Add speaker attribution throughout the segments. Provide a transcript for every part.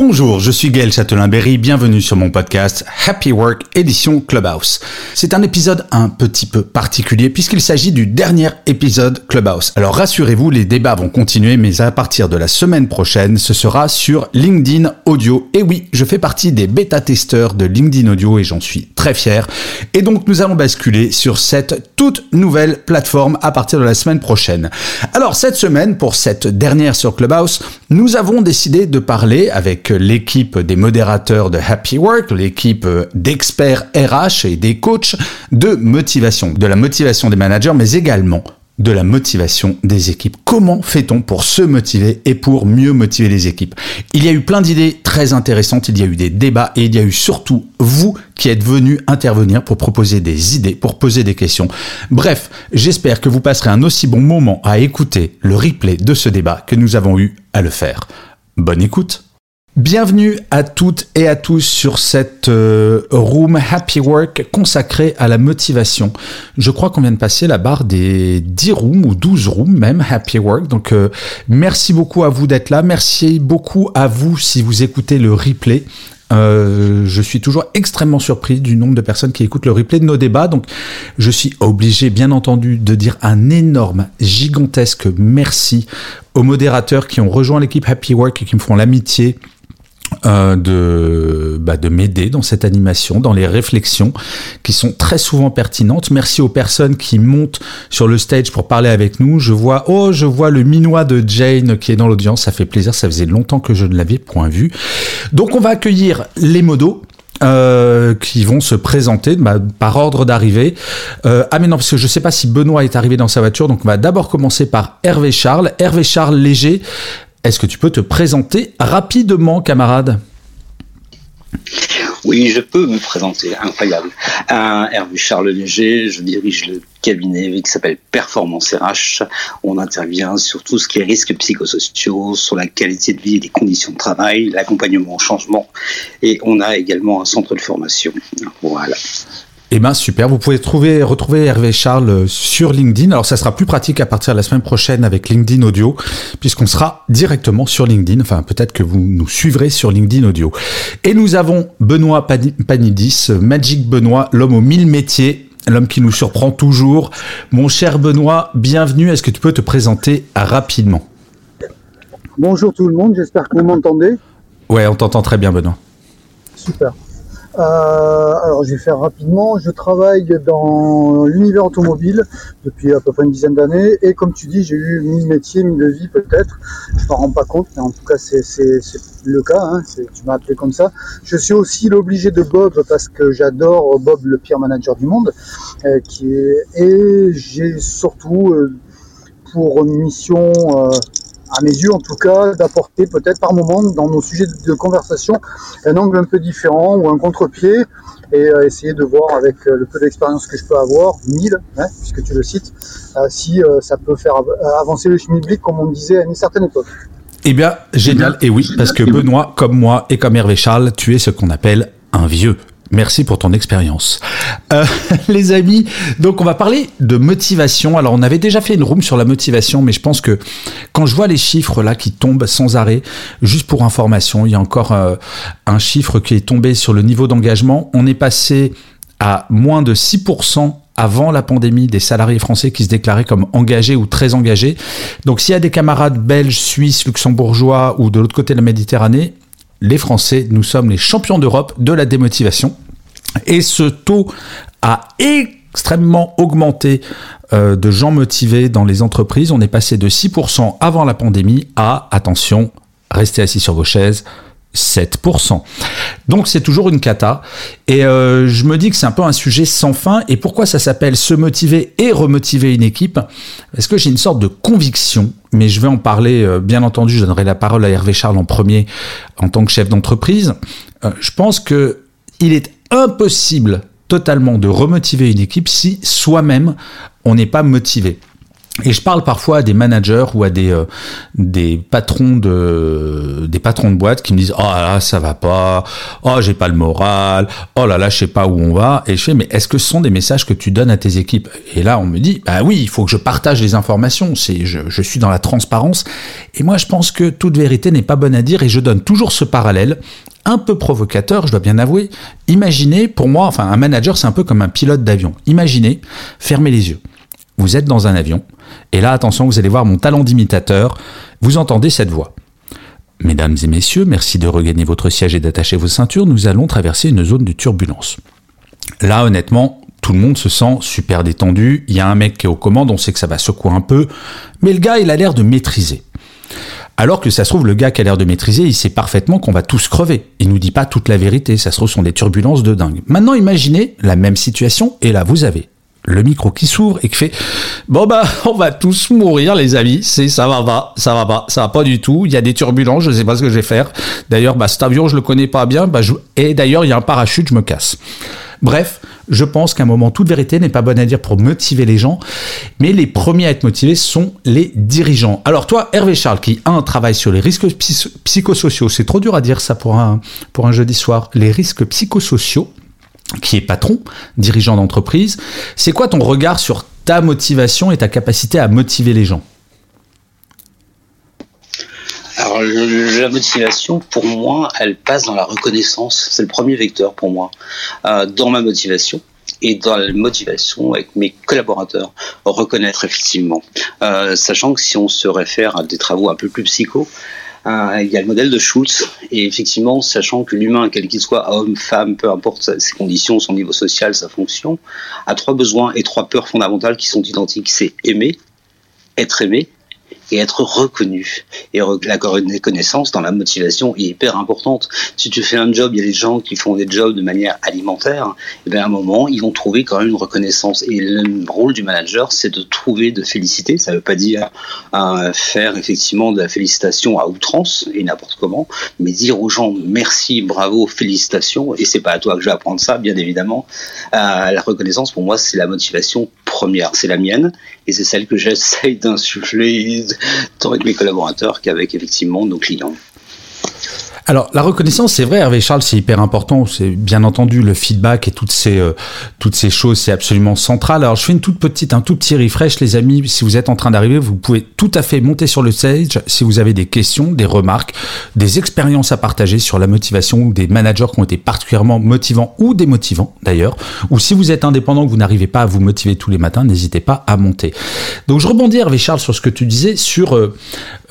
Speaker 1: Bonjour, je suis Gaël Châtelain-Berry, bienvenue sur mon podcast Happy Work édition Clubhouse. C'est un épisode un petit peu particulier puisqu'il s'agit du dernier épisode Clubhouse. Alors rassurez-vous, les débats vont continuer mais à partir de la semaine prochaine, ce sera sur LinkedIn Audio. Et oui, je fais partie des bêta-testeurs de LinkedIn Audio et j'en suis très fier. Et donc nous allons basculer sur cette toute nouvelle plateforme à partir de la semaine prochaine. Alors cette semaine, pour cette dernière sur Clubhouse, nous avons décidé de parler avec l'équipe des modérateurs de Happy Work, l'équipe d'experts RH et des coachs de motivation, de la motivation des managers, mais également de la motivation des équipes. Comment fait-on pour se motiver et pour mieux motiver les équipes? Il y a eu plein d'idées très intéressantes, il y a eu des débats et il y a eu surtout vous qui êtes venus intervenir pour proposer des idées, pour poser des questions. Bref, j'espère que vous passerez un aussi bon moment à écouter le replay de ce débat que nous avons eu à le faire. Bonne écoute Bienvenue à toutes et à tous sur cette euh, room Happy Work consacrée à la motivation. Je crois qu'on vient de passer la barre des 10 rooms ou 12 rooms même Happy Work. Donc euh, merci beaucoup à vous d'être là. Merci beaucoup à vous si vous écoutez le replay. Euh, je suis toujours extrêmement surpris du nombre de personnes qui écoutent le replay de nos débats. Donc, je suis obligé, bien entendu, de dire un énorme, gigantesque merci aux modérateurs qui ont rejoint l'équipe Happy Work et qui me font l'amitié euh, de, bah, de m'aider dans cette animation, dans les réflexions qui sont très souvent pertinentes. Merci aux personnes qui montent sur le stage pour parler avec nous. Je vois, oh, je vois le minois de Jane qui est dans l'audience. Ça fait plaisir. Ça faisait longtemps que je ne l'avais point vu. Donc, on va accueillir les modos. Euh, qui vont se présenter bah, par ordre d'arrivée. Euh, ah mais non, parce que je ne sais pas si Benoît est arrivé dans sa voiture, donc on va d'abord commencer par Hervé Charles. Hervé Charles Léger, est-ce que tu peux te présenter rapidement, camarade?
Speaker 2: Oui, je peux me présenter, incroyable. Un Hervé Charles Léger, je dirige le cabinet qui s'appelle Performance RH. On intervient sur tout ce qui est risques psychosociaux, sur la qualité de vie et les conditions de travail, l'accompagnement au changement. Et on a également un centre de formation. Voilà.
Speaker 1: Eh ben super, vous pouvez trouver, retrouver Hervé Charles sur LinkedIn. Alors ça sera plus pratique à partir de la semaine prochaine avec LinkedIn Audio, puisqu'on sera directement sur LinkedIn. Enfin peut-être que vous nous suivrez sur LinkedIn Audio. Et nous avons Benoît Panidis, Magic Benoît, l'homme aux mille métiers, l'homme qui nous surprend toujours. Mon cher Benoît, bienvenue. Est-ce que tu peux te présenter rapidement?
Speaker 3: Bonjour tout le monde, j'espère que vous m'entendez.
Speaker 1: Ouais, on t'entend très bien Benoît.
Speaker 3: Super. Euh, alors je vais faire rapidement. Je travaille dans l'univers automobile depuis à peu près une dizaine d'années et comme tu dis, j'ai eu mille métiers, mille vies peut-être. Je m'en rends pas compte, mais en tout cas c'est le cas. Hein. Tu m'as appelé comme ça. Je suis aussi l'obligé de Bob parce que j'adore Bob, le pire manager du monde, euh, qui est et j'ai surtout euh, pour mission à mes yeux en tout cas, d'apporter peut-être par moment dans nos sujets de conversation un angle un peu différent ou un contre-pied et euh, essayer de voir avec euh, le peu d'expérience que je peux avoir, 1000, hein, puisque tu le cites, euh, si ça peut faire avancer le schmilblick comme on disait à une certaine époque.
Speaker 1: Eh bien, génial, et oui, parce que Benoît, comme moi et comme Hervé Charles, tu es ce qu'on appelle un vieux. Merci pour ton expérience. Euh, les amis, donc on va parler de motivation. Alors on avait déjà fait une room sur la motivation, mais je pense que quand je vois les chiffres là qui tombent sans arrêt, juste pour information, il y a encore euh, un chiffre qui est tombé sur le niveau d'engagement. On est passé à moins de 6% avant la pandémie des salariés français qui se déclaraient comme engagés ou très engagés. Donc s'il y a des camarades belges, suisses, luxembourgeois ou de l'autre côté de la Méditerranée, les Français, nous sommes les champions d'Europe de la démotivation. Et ce taux a extrêmement augmenté euh, de gens motivés dans les entreprises. On est passé de 6% avant la pandémie à, attention, restez assis sur vos chaises, 7%. Donc c'est toujours une cata. Et euh, je me dis que c'est un peu un sujet sans fin. Et pourquoi ça s'appelle se motiver et remotiver une équipe? Est-ce que j'ai une sorte de conviction, mais je vais en parler, euh, bien entendu, je donnerai la parole à Hervé Charles en premier en tant que chef d'entreprise. Euh, je pense que il est impossible totalement de remotiver une équipe si soi-même on n'est pas motivé. Et je parle parfois à des managers ou à des, euh, des patrons de des patrons de boîte qui me disent oh là ça va pas oh j'ai pas le moral oh là là je sais pas où on va et je fais mais est-ce que ce sont des messages que tu donnes à tes équipes? Et là on me dit bah oui il faut que je partage les informations c'est je, je suis dans la transparence et moi je pense que toute vérité n'est pas bonne à dire et je donne toujours ce parallèle un peu provocateur, je dois bien avouer. Imaginez, pour moi, enfin, un manager, c'est un peu comme un pilote d'avion. Imaginez, fermez les yeux. Vous êtes dans un avion, et là, attention, vous allez voir mon talent d'imitateur. Vous entendez cette voix. Mesdames et messieurs, merci de regagner votre siège et d'attacher vos ceintures. Nous allons traverser une zone de turbulence. Là, honnêtement, tout le monde se sent super détendu. Il y a un mec qui est aux commandes, on sait que ça va secouer un peu. Mais le gars, il a l'air de maîtriser. Alors que ça se trouve, le gars qui a l'air de maîtriser, il sait parfaitement qu'on va tous crever. Il nous dit pas toute la vérité. Ça se trouve, ce sont des turbulences de dingue. Maintenant, imaginez la même situation, et là, vous avez le micro qui s'ouvre et qui fait bon bah on va tous mourir les amis. C'est ça va pas ça va pas ça va pas du tout. Il y a des turbulences je sais pas ce que je vais faire. D'ailleurs bah cet avion je le connais pas bien. Bah, et d'ailleurs il y a un parachute je me casse. Bref je pense qu'à un moment toute vérité n'est pas bonne à dire pour motiver les gens mais les premiers à être motivés sont les dirigeants. Alors toi Hervé Charles qui un travaille sur les risques psychosociaux c'est trop dur à dire ça pour un pour un jeudi soir les risques psychosociaux qui est patron, dirigeant d'entreprise. C'est quoi ton regard sur ta motivation et ta capacité à motiver les gens?
Speaker 2: Alors la motivation, pour moi, elle passe dans la reconnaissance. C'est le premier vecteur pour moi euh, dans ma motivation et dans la motivation avec mes collaborateurs, reconnaître effectivement. Euh, sachant que si on se réfère à des travaux un peu plus psycho, il y a le modèle de Schultz, et effectivement, sachant que l'humain, quel qu'il soit, homme, femme, peu importe ses conditions, son niveau social, sa fonction, a trois besoins et trois peurs fondamentales qui sont identiques. C'est aimer, être aimé et être reconnu. Et la reconnaissance dans la motivation est hyper importante. Si tu fais un job, il y a des gens qui font des jobs de manière alimentaire, et bien à un moment, ils vont trouver quand même une reconnaissance. Et le rôle du manager, c'est de trouver, de féliciter. Ça ne veut pas dire euh, faire effectivement de la félicitation à outrance et n'importe comment, mais dire aux gens merci, bravo, félicitations. Et c'est pas à toi que je vais apprendre ça, bien évidemment. Euh, la reconnaissance, pour moi, c'est la motivation première. C'est la mienne et c'est celle que j'essaye d'insuffler tant avec mes collaborateurs qu'avec effectivement nos clients.
Speaker 1: Alors la reconnaissance, c'est vrai, Hervé Charles, c'est hyper important. C'est bien entendu le feedback et toutes ces euh, toutes ces choses, c'est absolument central. Alors je fais une toute petite, un tout petit refresh, les amis. Si vous êtes en train d'arriver, vous pouvez tout à fait monter sur le stage si vous avez des questions, des remarques, des expériences à partager sur la motivation ou des managers qui ont été particulièrement motivants ou démotivants d'ailleurs. Ou si vous êtes indépendant, que vous n'arrivez pas à vous motiver tous les matins, n'hésitez pas à monter. Donc je rebondis, Hervé Charles, sur ce que tu disais sur euh,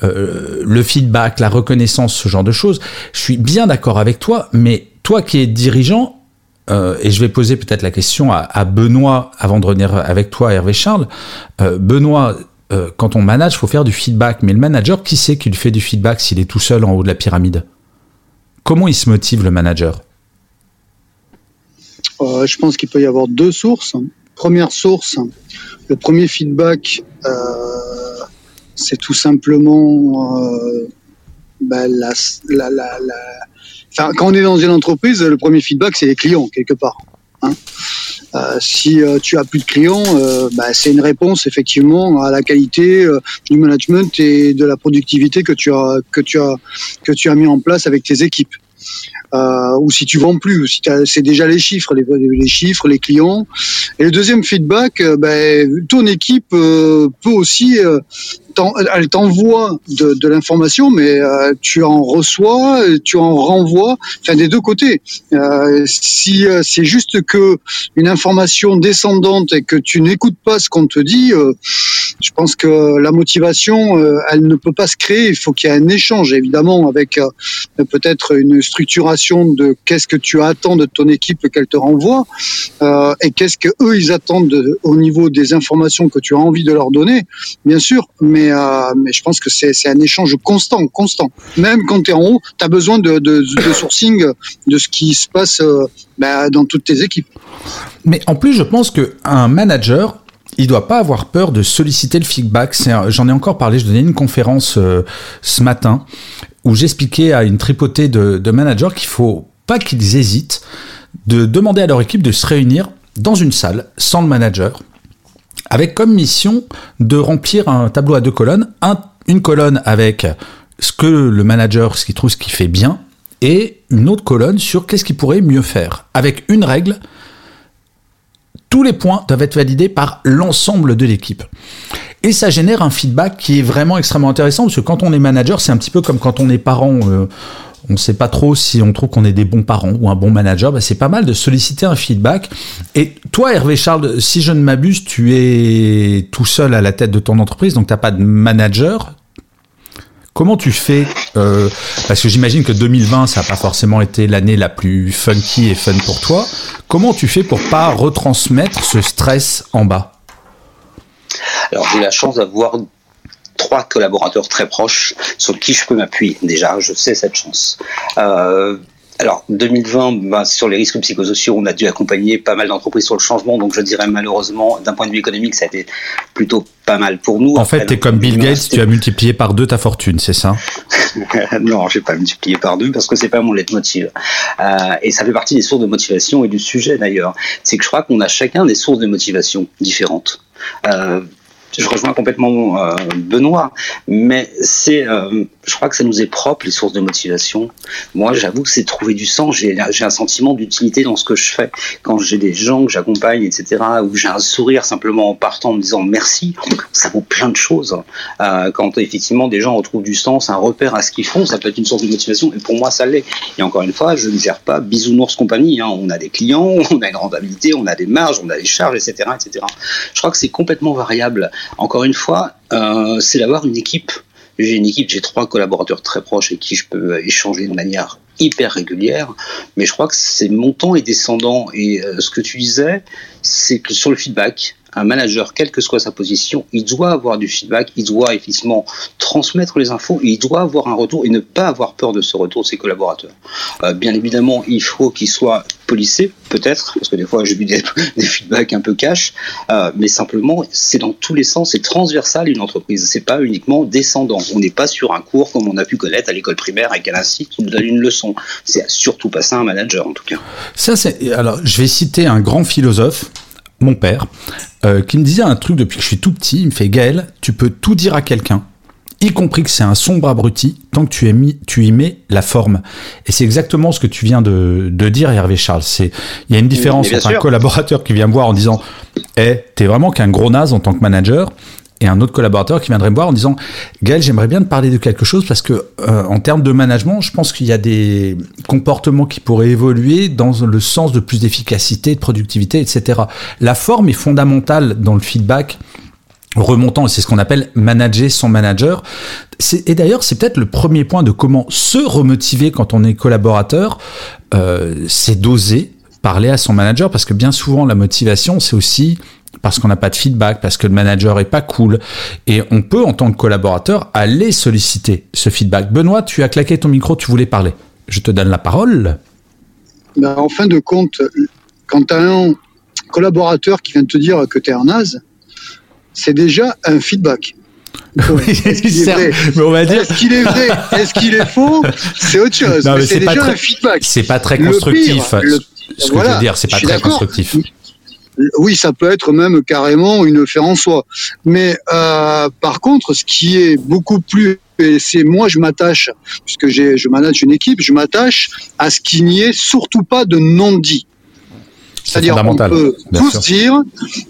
Speaker 1: euh, le feedback, la reconnaissance, ce genre de choses. Je suis bien d'accord avec toi, mais toi qui es dirigeant, euh, et je vais poser peut-être la question à, Benoît avant de revenir avec toi, Hervé Charles. Euh, Benoît, quand on manage, il faut faire du feedback, mais le manager, qui sait qu'il fait du feedback s'il est tout seul en haut de la pyramide? Comment il se motive le manager?
Speaker 3: Je pense qu'il peut y avoir deux sources. Première source, le premier feedback c'est tout simplement euh, bah, quand on est dans une entreprise, le premier feedback c'est les clients quelque part. Hein. Euh, si euh, tu as plus de clients, bah, c'est une réponse effectivement à la qualité du management et de la productivité que tu as que que tu as mis en place avec tes équipes. Euh, ou si tu vends plus, si c'est déjà les chiffres, les, chiffres, les clients. Et le deuxième feedback, ben, ton équipe peut aussi elle t'envoie de, de l'information, mais euh, tu en reçois, tu en renvoies, enfin des deux côtés. Euh, si euh, c'est juste que une information descendante et que tu n'écoutes pas ce qu'on te dit, je pense que la motivation, elle ne peut pas se créer. Il faut qu'il y ait un échange, évidemment, avec peut-être une structuration de qu'est-ce que tu attends de ton équipe qu'elle te renvoie et qu'est-ce que eux ils attendent au niveau des informations que tu as envie de leur donner, bien sûr, mais euh, mais je pense que c'est un échange constant, constant. Même quand tu es en haut, tu as besoin de, de, de, sourcing de ce qui se passe euh, bah, dans toutes tes équipes.
Speaker 1: Mais en plus, je pense qu'un manager, il doit pas avoir peur de solliciter le feedback. J'en ai encore parlé, je donnais une conférence euh, ce matin où j'expliquais à une tripotée de, managers qu'il faut pas qu'ils hésitent de demander à leur équipe de se réunir dans une salle sans le manager avec comme mission de remplir un tableau à deux colonnes, une colonne avec ce que le manager, ce qu'il trouve, ce qu'il fait bien, et une autre colonne sur qu'est-ce qu'il pourrait mieux faire, avec une règle. Tous les points doivent être validés par l'ensemble de l'équipe. Et ça génère un feedback qui est vraiment extrêmement intéressant, parce que quand on est manager, c'est un petit peu comme quand on est parent. Euh, on ne sait pas trop si on trouve qu'on est des bons parents ou un bon manager, bah, c'est pas mal de solliciter un feedback. Et toi, Hervé Charles, si je ne m'abuse, tu es tout seul à la tête de ton entreprise, donc tu n'as pas de manager. Comment tu fais euh, Parce que j'imagine que 2020, ça n'a pas forcément été l'année la plus funky et fun pour toi. Comment tu fais pour pas retransmettre ce stress en bas?
Speaker 2: Alors j'ai la chance d'avoir trois collaborateurs très proches sur qui je peux m'appuyer. Déjà, je sais cette chance. Euh, alors, 2020, bah, sur les risques psychosociaux, on a dû accompagner pas mal d'entreprises sur le changement, donc je dirais malheureusement, d'un point de vue économique, ça a été plutôt pas mal pour nous.
Speaker 1: En fait, tu es comme Bill Gates, tu as multiplié par deux ta fortune, c'est ça?
Speaker 2: Non, j'ai pas multiplié par deux parce que c'est pas mon leitmotiv. Euh, et ça fait partie des sources de motivation et du sujet d'ailleurs. C'est que je crois qu'on a chacun des sources de motivation différentes. Euh, je rejoins complètement euh, Benoît, mais c'est, euh, je crois que ça nous est propre les sources de motivation. Moi, j'avoue que c'est trouver du sens. J'ai, un sentiment d'utilité dans ce que je fais. Quand j'ai des gens que j'accompagne, etc., ou j'ai un sourire simplement en partant en me disant merci, ça vaut plein de choses. Euh, quand effectivement des gens retrouvent du sens, un repère à ce qu'ils font, ça peut être une source de motivation. Et pour moi, ça l'est. Et encore une fois, je ne gère pas bisounours compagnie. Hein. On a des clients, on a une rentabilité, on a des marges, on a des charges, etc., etc. Je crois que c'est complètement variable. Encore une fois, euh, c'est d'avoir une équipe. J'ai une équipe, j'ai trois collaborateurs très proches avec qui je peux échanger de manière hyper régulière, mais je crois que c'est montant et descendant. Et euh, ce que tu disais, c'est que sur le feedback, un manager, quelle que soit sa position, il doit avoir du feedback, il doit effectivement transmettre les infos, il doit avoir un retour et ne pas avoir peur de ce retour de ses collaborateurs. Euh, bien évidemment, il faut qu'il soit policé, peut-être, parce que des fois j'ai vu des, feedbacks un peu cash, euh, mais simplement, c'est dans tous les sens, c'est transversal une entreprise, c'est pas uniquement descendant. On n'est pas sur un cours comme on a pu connaître à l'école primaire avec un ainsi qui nous donne une leçon. C'est surtout pas ça un manager en tout cas.
Speaker 1: Ça, alors je vais citer un grand philosophe mon père, euh, qui me disait un truc depuis que je suis tout petit. Il me fait Gaël, tu peux tout dire à quelqu'un, y compris que c'est un sombre abruti, tant que tu, mis, tu y mets la forme. Et c'est exactement ce que tu viens de, dire, Hervé Charles. C'est il y a une différence entre un collaborateur qui vient me voir en disant, eh, t'es vraiment qu'un gros naze en tant que manager, et un autre collaborateur qui viendrait me voir en disant Gaël, j'aimerais bien te parler de quelque chose parce que euh, en termes de management, je pense qu'il y a des comportements qui pourraient évoluer dans le sens de plus d'efficacité, de productivité, etc. La forme est fondamentale dans le feedback remontant, c'est ce qu'on appelle manager son manager. Et d'ailleurs, c'est peut-être le premier point de comment se remotiver quand on est collaborateur, euh, c'est d'oser parler à son manager parce que bien souvent la motivation, c'est aussi parce qu'on n'a pas de feedback, parce que le manager est pas cool. Et on peut, en tant que collaborateur, aller solliciter ce feedback. Benoît, tu as claqué ton micro, tu voulais parler. Je te donne la parole.
Speaker 3: Ben, en fin de compte, quand tu as un collaborateur qui vient te dire que tu es un naze, c'est déjà un feedback.
Speaker 1: Oui, est-ce qu'il est dire...
Speaker 3: Est vrai Est-ce qu'il est faux C'est autre chose.
Speaker 1: c'est déjà un feedback. C'est pas très constructif. ce que je veux dire, c'est pas très constructif
Speaker 3: oui, ça peut être même carrément une faire en soi. Mais euh, par contre, ce qui est beaucoup plus et c'est moi je m'attache puisque je manage une équipe, je m'attache à ce qu'il n'y ait surtout pas de non-dit. C'est-à-dire on peut tous dire,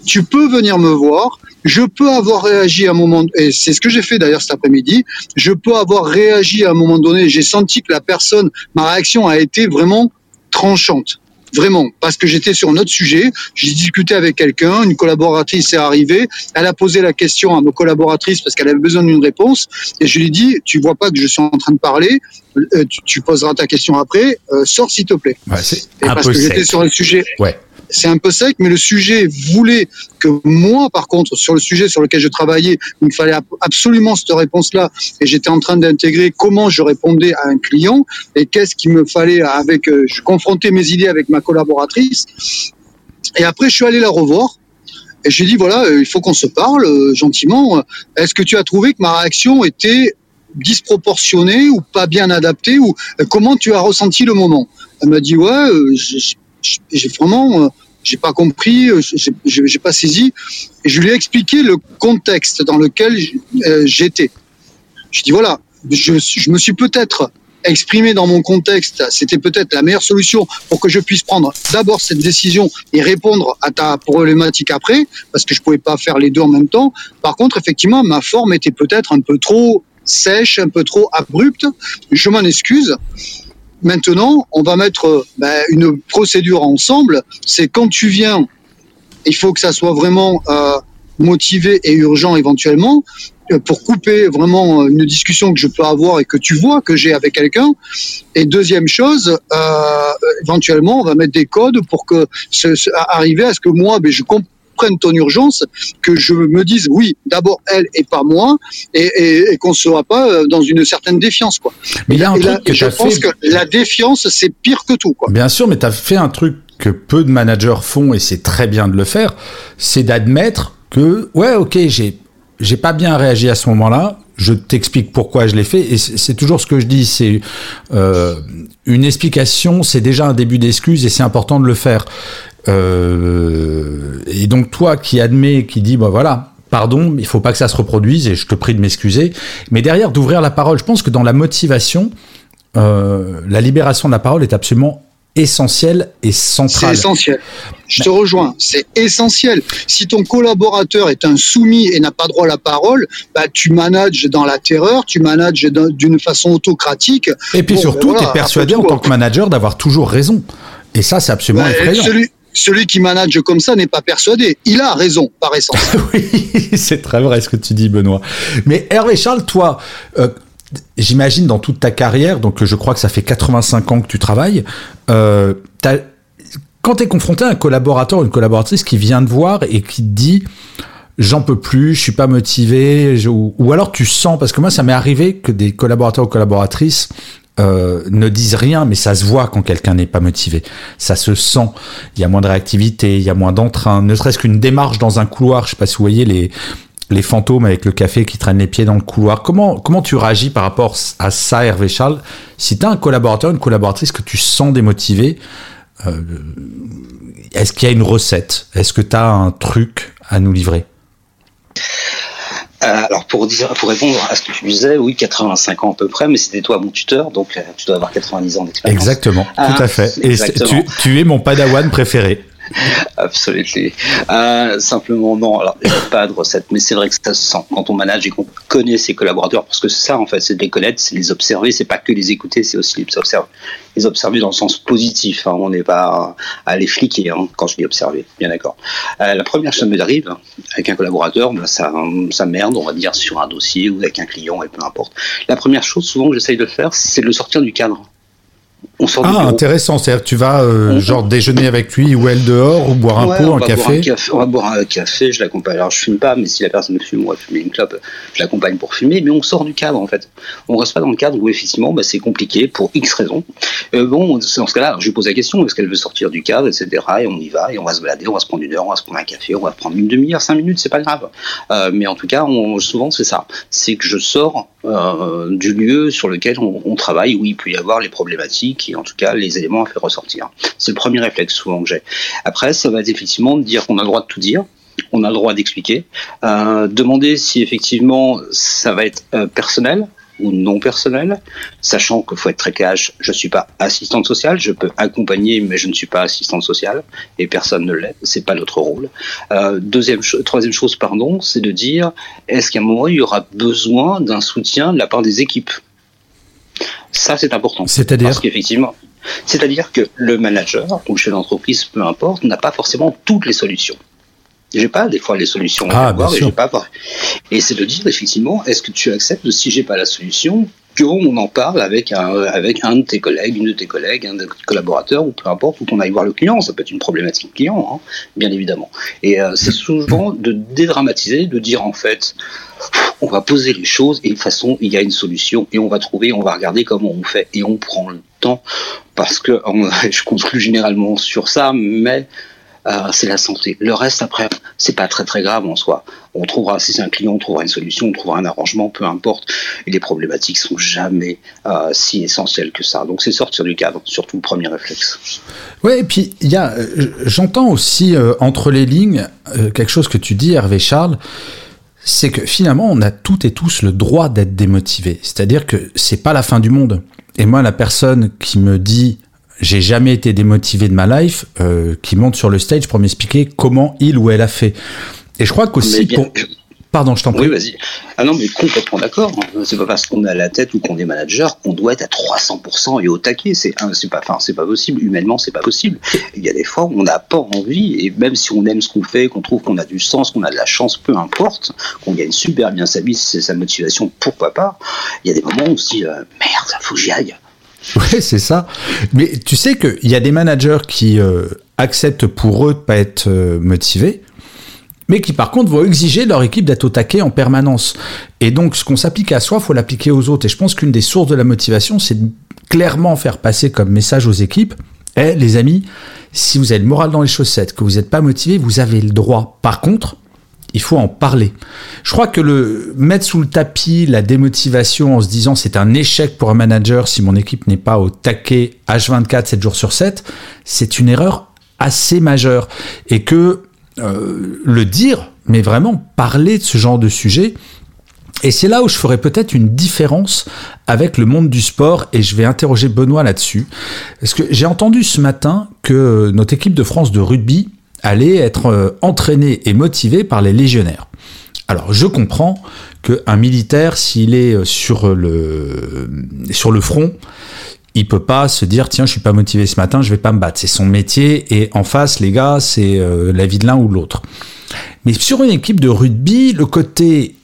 Speaker 3: tu peux venir me voir, je peux avoir réagi à un moment, et c'est ce que j'ai fait d'ailleurs cet après-midi, je peux avoir réagi à un moment donné, j'ai senti que la personne, ma réaction a été vraiment tranchante. Vraiment, parce que j'étais sur un autre sujet, j'ai discuté avec quelqu'un, une collaboratrice est arrivée, elle a posé la question à ma collaboratrice parce qu'elle avait besoin d'une réponse, et je lui ai dit, tu vois pas que je suis en train de parler, euh, tu, poseras ta question après, euh, sors s'il te plaît.
Speaker 1: Ouais, c'est parce
Speaker 3: que j'étais sur le sujet.
Speaker 1: Ouais.
Speaker 3: C'est un peu sec, mais le sujet voulait que moi, par contre, sur le sujet sur lequel je travaillais, il me fallait absolument cette réponse-là, et j'étais en train d'intégrer comment je répondais à un client et qu'est-ce qu'il me fallait avec. Euh, je confrontais mes idées avec ma collaboratrice, et après je suis allé la revoir. Et j'ai dit voilà, euh, il faut qu'on se parle euh, gentiment. Est-ce que tu as trouvé que ma réaction était disproportionnée ou pas bien adaptée ou comment tu as ressenti le moment? Elle m'a dit ouais, j'ai vraiment j'ai pas compris, euh, j'ai pas saisi. Et je lui ai expliqué le contexte dans lequel euh, j'étais. Je dis voilà, je, je me suis peut-être exprimé dans mon contexte, c'était peut-être la meilleure solution pour que je puisse prendre d'abord cette décision et répondre à ta problématique après, parce que je pouvais pas faire les deux en même temps. Par contre, effectivement, ma forme était peut-être un peu trop sèche, un peu trop abrupte. Je m'en excuse. Maintenant, on va mettre ben, une procédure ensemble. C'est quand tu viens, il faut que ça soit vraiment euh, motivé et urgent éventuellement euh, pour couper vraiment une discussion que je peux avoir et que tu vois que j'ai avec quelqu'un. Et deuxième chose, euh, éventuellement, on va mettre des codes pour que arriver à ce que moi, ben, je comprenne prenne ton urgence, que je me dise oui, d'abord elle et pas moi, et, qu'on ne soit pas euh, dans une certaine défiance. Quoi.
Speaker 1: Mais il y a un truc que
Speaker 3: je pense que la défiance, c'est pire que tout. Quoi.
Speaker 1: Bien sûr, mais tu as fait un truc que peu de managers font, et c'est très bien de le faire, c'est d'admettre que, ouais, ok, j'ai j'ai pas bien réagi à ce moment-là. Je t'explique pourquoi je l'ai fait. Et c'est toujours ce que je dis. C'est euh, une explication, c'est déjà un début d'excuse et c'est important de le faire. Euh, et donc toi qui admets, qui dit, bah voilà, pardon, il faut pas que ça se reproduise et je te prie de m'excuser. Mais derrière, d'ouvrir la parole, je pense que dans la motivation, euh, la libération de la parole est absolument essentielle et centrale.
Speaker 3: C'est essentiel. Je te rejoins, c'est essentiel. Si ton collaborateur est un soumis et n'a pas droit à la parole, bah, tu manages dans la terreur, tu manages d'une façon autocratique.
Speaker 1: Et puis surtout, ben tu es persuadé en tant que manager d'avoir toujours raison. Et ça, c'est absolument bah, effrayant
Speaker 3: celui qui manage comme ça n'est pas persuadé. Il a raison, par essence.
Speaker 1: oui, c'est très vrai ce que tu dis, Benoît. Mais Hervé Charles, toi, euh, j'imagine dans toute ta carrière, donc je crois que ça fait 85 ans que tu travailles, euh, quand tu es confronté à un collaborateur ou une collaboratrice qui vient te voir et qui te dit j'en peux plus, je suis pas motivé, ou, ou, alors tu sens, parce que moi ça m'est arrivé que des collaborateurs ou collaboratrices euh, ne disent rien, mais ça se voit quand quelqu'un n'est pas motivé. Ça se sent. Il y a moins de réactivité, il y a moins d'entrain. Ne serait-ce qu'une démarche dans un couloir. Je sais pas si vous voyez les fantômes avec le café qui traînent les pieds dans le couloir. Comment comment tu réagis par rapport à ça, Hervé Charles? Si tu un collaborateur, une collaboratrice que tu sens démotivé, euh, est-ce qu'il y a une recette? Est-ce que tu as un truc à nous livrer?
Speaker 2: Alors pour dire, pour répondre à ce que tu disais, oui, 85 ans à peu près, mais c'était toi mon tuteur, donc euh, tu dois avoir 90 ans d'expérience.
Speaker 1: Exactement, tout à ah, fait. Et tu, tu, es mon padawan préféré.
Speaker 2: Absolument. Euh, simplement, non. Alors, il pas de recette, mais c'est vrai que ça se sent quand on manage et qu'on connaît ses collaborateurs, parce que c'est ça, en fait, c'est de les connaître, c'est les observer, c'est pas que les écouter, c'est aussi les observer. Les observer dans le sens positif. Hein. On n'est pas à les fliquer hein, quand je dis observer. Bien d'accord. Euh, la première chose qui m'arrive avec un collaborateur, ben, ça, ça merde, on va dire, sur un dossier ou avec un client, et peu importe. La première chose, souvent, que j'essaye de faire, c'est de le sortir du cadre
Speaker 1: ah, intéressant. C'est-à-dire que tu vas euh, genre déjeuner avec lui ou elle dehors ou boire un pot, un café.
Speaker 2: On va boire un café, je l'accompagne. Alors, je fume pas, mais si la personne fume, on va fumer une clope, je l'accompagne pour fumer, mais on sort du cadre, en fait. On reste pas dans le cadre où, effectivement, bah, c'est compliqué pour X raisons. Euh, bon, dans ce cas-là, je lui pose la question, est-ce qu'elle veut sortir du cadre, etc. Et on y va, et on va se balader, on va se prendre une heure, on va se prendre un café, on va prendre une demi-heure, cinq minutes, c'est pas grave. Euh, mais en tout cas, on, souvent, c'est ça. C'est que je sors euh, du lieu sur lequel on, travaille, où il peut y avoir les problématiques en tout cas les éléments à faire ressortir. C'est le premier réflexe souvent que j'ai. Après, ça va être effectivement de dire qu'on a le droit de tout dire, on a le droit d'expliquer, euh, demander si effectivement ça va être euh, personnel, ou non personnel, sachant qu'il faut être très cash, je ne suis pas assistante sociale, je peux accompagner, mais je ne suis pas assistante sociale, et personne ne l'est, c'est pas notre rôle. Euh, troisième chose, pardon, c'est de dire, est-ce qu'à un moment il y aura besoin d'un soutien de la part des équipes? Ça, c'est important.
Speaker 1: C'est-à-dire
Speaker 2: Parce qu'effectivement, c'est-à-dire que le manager ou le chef d'entreprise, peu importe, n'a pas forcément toutes les solutions. J'ai pas des fois les solutions
Speaker 1: à ah,
Speaker 2: et pas Et c'est de dire effectivement, est-ce que tu acceptes si j'ai pas la solution, qu'on en parle avec un, avec un de tes collègues, une de tes collègues, un de tes collaborateurs, ou peu importe, ou qu'on aille voir le client. Ça peut être une problématique client, hein, bien évidemment. Et euh, c'est souvent de dédramatiser, de dire en fait, on va poser les choses et de toute façon, il y a une solution et on va trouver, on va regarder comment on fait et on prend le temps parce que je conclue généralement sur ça, mais euh, c'est la santé. Le reste, après, c'est pas très très grave en soi. On trouvera, si c'est un client, on trouvera une solution, on trouvera un arrangement, peu importe. Et les problématiques sont jamais euh, si essentielles que ça. Donc c'est sortir du cadre, surtout le premier réflexe.
Speaker 1: Ouais, et puis il y a, euh, j'entends aussi entre les lignes quelque chose que tu dis, Hervé Charles c'est que finalement, on a toutes et tous le droit d'être démotivé. C'est-à-dire que c'est pas la fin du monde. Et moi, la personne qui me dit j'ai jamais été démotivé de ma life, euh, qui monte sur le stage pour m'expliquer comment il ou elle a fait. Et je crois qu'aussi pour... Pardon, je t'en prie.
Speaker 2: Oui, vas-y. Ah non, mais complètement d'accord. C'est pas parce qu'on a la tête ou qu'on est manager qu'on doit être à 300% et au taquet. C'est c'est pas, enfin, c'est pas possible. Humainement, c'est pas possible. Il y a des fois où on n'a pas envie et même si on aime ce qu'on fait, qu'on trouve qu'on a du sens, qu'on a de la chance, peu importe, qu'on gagne super bien sa vie, c'est sa motivation, pourquoi pas. Il y a des moments où on se dit euh, merde, faut que j'y aille.
Speaker 1: Ouais, c'est ça. Mais tu sais qu'il y a des managers qui euh, acceptent pour eux de pas être euh, motivés, mais qui par contre vont exiger leur équipe d'être au taquet en permanence. Et donc, ce qu'on s'applique à soi, faut l'appliquer aux autres. Et je pense qu'une des sources de la motivation, c'est clairement faire passer comme message aux équipes, eh, les amis, si vous avez le moral dans les chaussettes, que vous n'êtes pas motivé, vous avez le droit. Par contre, il faut en parler. Je crois que le mettre sous le tapis la démotivation en se disant c'est un échec pour un manager si mon équipe n'est pas au taquet H24 7 jours sur 7, c'est une erreur assez majeure et que euh, le dire mais vraiment parler de ce genre de sujet et c'est là où je ferai peut-être une différence avec le monde du sport et je vais interroger Benoît là-dessus. Parce que j'ai entendu ce matin que notre équipe de France de rugby allait être euh, entraîné et motivé par les légionnaires. Alors je comprends qu'un militaire, s'il est euh, sur le, sur le front, il peut pas se dire tiens je suis pas motivé ce matin je vais pas me battre. C'est son métier et en face les gars c'est euh, la vie de l'un ou de l'autre. Mais sur une équipe de rugby le côté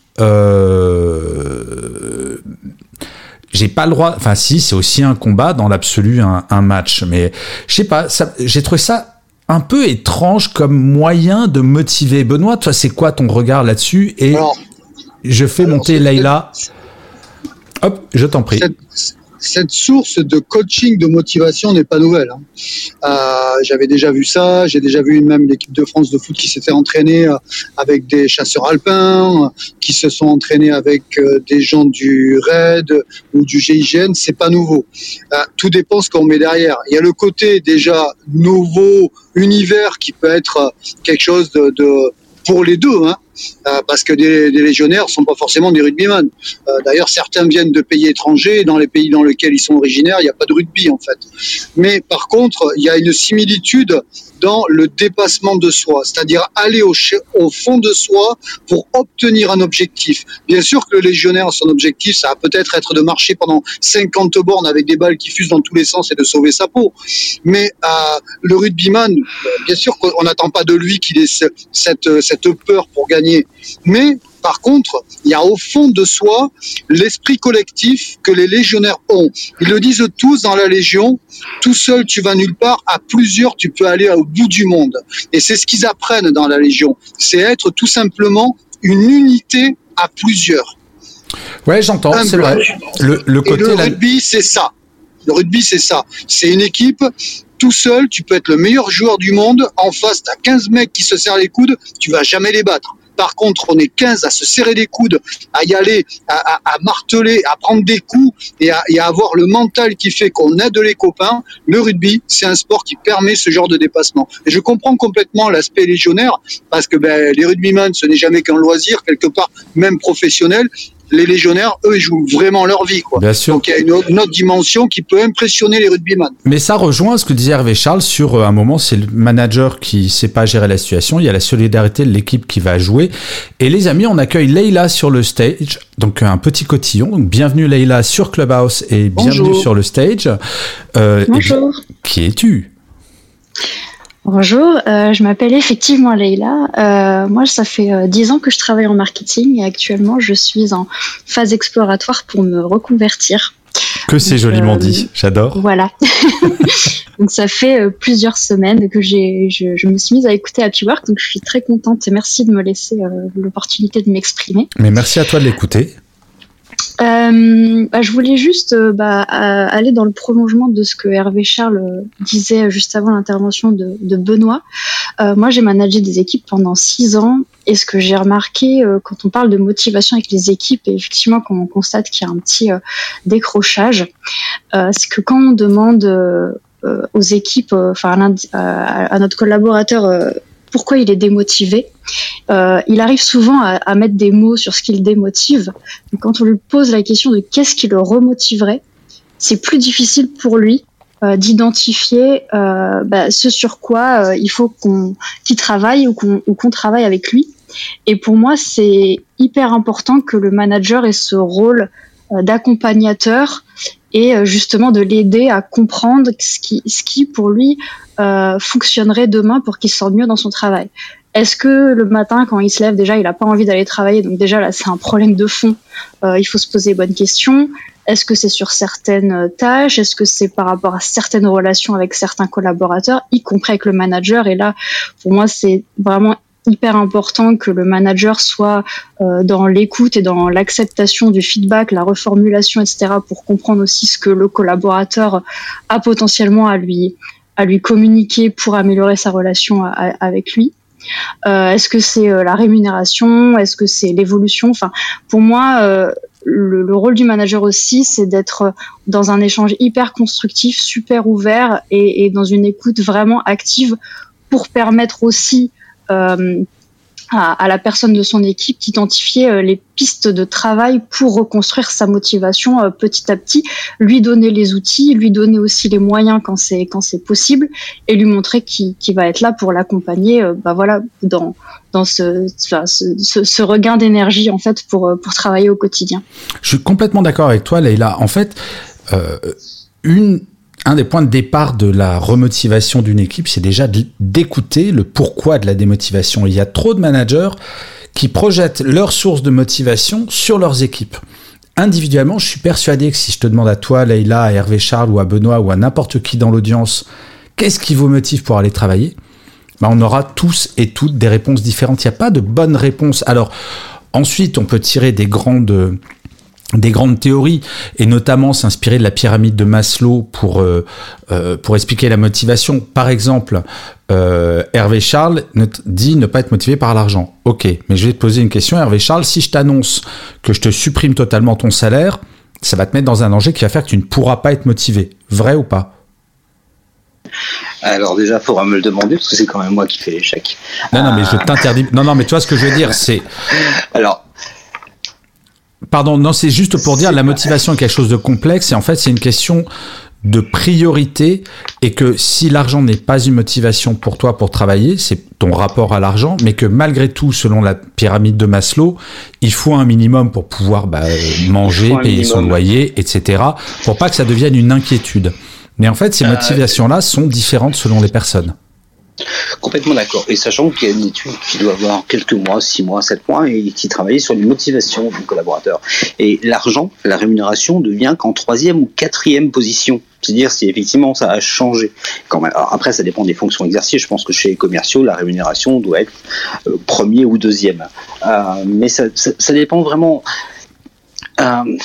Speaker 1: j'ai pas le droit enfin si c'est aussi un combat dans l'absolu un, un, match. Mais je sais pas j'ai trouvé ça un peu étrange comme moyen de motiver. Benoît, toi, c'est quoi ton regard là-dessus Et je fais monter Leïla. Hop, je t'en prie
Speaker 3: cette source de coaching, de motivation n'est pas nouvelle. Hein. Euh, j'avais déjà vu ça, j'ai déjà vu même l'équipe de France de foot qui s'était entraînée euh, avec des chasseurs alpins, qui se sont entraînés avec euh, des gens du RAID ou du GIGN, c'est pas nouveau. tout dépend ce qu'on met derrière. Il y a le côté déjà nouveau univers qui peut être quelque chose de, pour les deux, hein, euh, parce que des, légionnaires sont pas forcément des rugbyman. Euh, D'ailleurs, certains viennent de pays étrangers, dans les pays dans lesquels ils sont originaires, il n'y a pas de rugby en fait. Mais par contre, il y a une similitude dans le dépassement de soi, c'est-à-dire aller au, fond de soi pour obtenir un objectif. Bien sûr que le légionnaire, son objectif, ça va peut-être être de marcher pendant 50 bornes avec des balles qui fusent dans tous les sens et de sauver sa peau. Mais euh, le rugbyman, bien sûr qu'on n'attend pas de lui qu'il ait cette peur pour gagner. Mais par contre, il y a au fond de soi l'esprit collectif que les légionnaires ont. Ils le disent tous dans la Légion, tout seul tu vas nulle part, à plusieurs tu peux aller au bout du monde. Et c'est ce qu'ils apprennent dans la Légion, c'est être tout simplement une unité à plusieurs.
Speaker 1: Ouais, j'entends, c'est vrai.
Speaker 3: Le, le, côté Et le rugby, c'est ça. Le rugby, c'est ça. C'est une équipe tout seul, tu peux être le meilleur joueur du monde. En face, tu as 15 mecs qui se serrent les coudes, tu vas jamais les battre. Par contre, on est 15 à se serrer les coudes, à y aller, à, marteler, à prendre des coups et à, avoir le mental qui fait qu'on aide les copains. Le rugby, c'est un sport qui permet ce genre de dépassement. Et je comprends complètement l'aspect légionnaire parce que ben, les rugbymen, ce n'est jamais qu'un loisir, quelque part même professionnel les légionnaires, eux, ils jouent vraiment leur vie. Quoi.
Speaker 1: Bien sûr.
Speaker 3: Donc il y a une autre, dimension qui peut impressionner les rugbyman.
Speaker 1: Mais ça rejoint ce que disait Hervé Charles sur euh, un moment, c'est le manager qui sait pas gérer la situation, il y a la solidarité de l'équipe qui va jouer. Et les amis, on accueille Leïla sur le stage, donc un petit cotillon. Donc bienvenue Leïla sur Clubhouse et bienvenue sur le stage.
Speaker 4: Euh, Bonjour.
Speaker 1: qui es-tu?
Speaker 4: Bonjour, euh, je m'appelle effectivement Leïla. Euh, moi, ça fait euh, dix ans que je travaille en marketing et actuellement, je suis en phase exploratoire pour me reconvertir.
Speaker 1: Que c'est joliment dit, j'adore.
Speaker 4: Voilà. donc ça fait plusieurs semaines que j'ai, je, me suis mise à écouter Happy Work, donc je suis très contente et merci de me laisser l'opportunité de m'exprimer.
Speaker 1: Mais merci à toi de l'écouter.
Speaker 4: Euh, bah, je voulais juste euh, bah, aller dans le prolongement de ce que Hervé Charles disait juste avant l'intervention de, Benoît. Euh, moi, j'ai managé des équipes pendant six ans et ce que j'ai remarqué quand on parle de motivation avec les équipes et effectivement quand on constate qu'il y a un petit décrochage, c'est que quand on demande aux équipes, enfin à, notre collaborateur pourquoi il est démotivé. Euh, il arrive souvent à, mettre des mots sur ce qui le démotive. Quand on lui pose la question de qu'est-ce qui le remotiverait, c'est plus difficile pour lui euh, d'identifier euh, bah, ce sur quoi il faut qu'on qu'il travaille ou qu'on travaille avec lui. Et pour moi, c'est hyper important que le manager ait ce rôle d'accompagnateur et justement de l'aider à comprendre ce qui, ce qui pour lui euh, fonctionnerait demain pour qu'il se sente mieux dans son travail Est-ce que le matin, quand il se lève, déjà, il n'a pas envie d'aller travailler Donc déjà, là, c'est un problème de fond. Euh, il faut se poser les bonnes questions. Est-ce que c'est sur certaines euh, tâches? Est-ce que c'est par rapport à certaines relations avec certains collaborateurs, y compris avec le manager? Et là, pour moi, c'est vraiment hyper important que le manager soit euh, dans l'écoute et dans l'acceptation du feedback, la reformulation, etc., pour comprendre aussi ce que le collaborateur a potentiellement à lui à lui communiquer pour améliorer sa relation avec lui. Euh, est-ce que c'est euh, la rémunération? Est-ce que c'est l'évolution? Enfin, pour moi, euh, le, rôle du manager aussi, c'est d'être dans un échange hyper constructif, super ouvert et, et, dans une écoute vraiment active pour permettre aussi à, la personne de son équipe d'identifier euh, les pistes de travail pour reconstruire sa motivation euh, petit à petit, lui donner les outils, lui donner aussi les moyens quand c'est quand c'est possible et lui montrer qu'il va être là pour l'accompagner euh, bah voilà dans dans ce, ce, ce, regain d'énergie en fait pour pour travailler au quotidien.
Speaker 1: Je suis complètement d'accord avec toi Leïla. En fait, une un des points de départ de la remotivation d'une équipe, c'est déjà d'écouter le pourquoi de la démotivation. Il y a trop de managers qui projettent leurs sources de motivation sur leurs équipes. Individuellement, je suis persuadé que si je te demande à toi, Leïla, à Hervé Charles ou à Benoît ou à n'importe qui dans l'audience, qu'est-ce qui vous motive pour aller travailler? Ben, On aura tous et toutes des réponses différentes. Il n'y a pas de bonne réponse. Alors, ensuite, on peut tirer des grandes des grandes théories et notamment s'inspirer de la pyramide de Maslow pour euh, euh, pour expliquer la motivation. Par exemple, euh, Hervé Charles dit ne pas être motivé par l'argent. Ok, mais je vais te poser une question, Hervé Charles. Si je t'annonce que je te supprime totalement ton salaire, ça va te mettre dans un danger qui va faire que tu ne pourras pas être motivé. Vrai ou pas?
Speaker 2: Alors déjà, il faudra me le demander parce que c'est quand même moi qui fais l'échec.
Speaker 1: Non, non, mais je t'interdis. Non, non, mais tu vois ce que je veux dire, c'est.
Speaker 2: Alors,
Speaker 1: Pardon, non, c'est juste pour dire la motivation est quelque chose de complexe et en fait c'est une question de priorité et que si l'argent n'est pas une motivation pour toi pour travailler, c'est ton rapport à l'argent, mais que malgré tout, selon la pyramide de Maslow, il faut un minimum pour pouvoir bah, manger, payer son loyer, etc., pour pas que ça devienne une inquiétude. Mais en fait, ces euh, motivations-là sont différentes selon les personnes.
Speaker 2: Complètement d'accord. Et sachant qu'il y a une étude qui doit avoir quelques mois, six mois, sept mois, et qui travaillait sur les motivations du collaborateur. Et l'argent, la rémunération devient qu'en troisième ou quatrième position. C'est-à-dire si effectivement ça a changé. Après, ça dépend des fonctions exercées. Je pense que chez les commerciaux, la rémunération doit être euh, premier ou deuxième. Euh, mais ça, ça, dépend vraiment. Euh,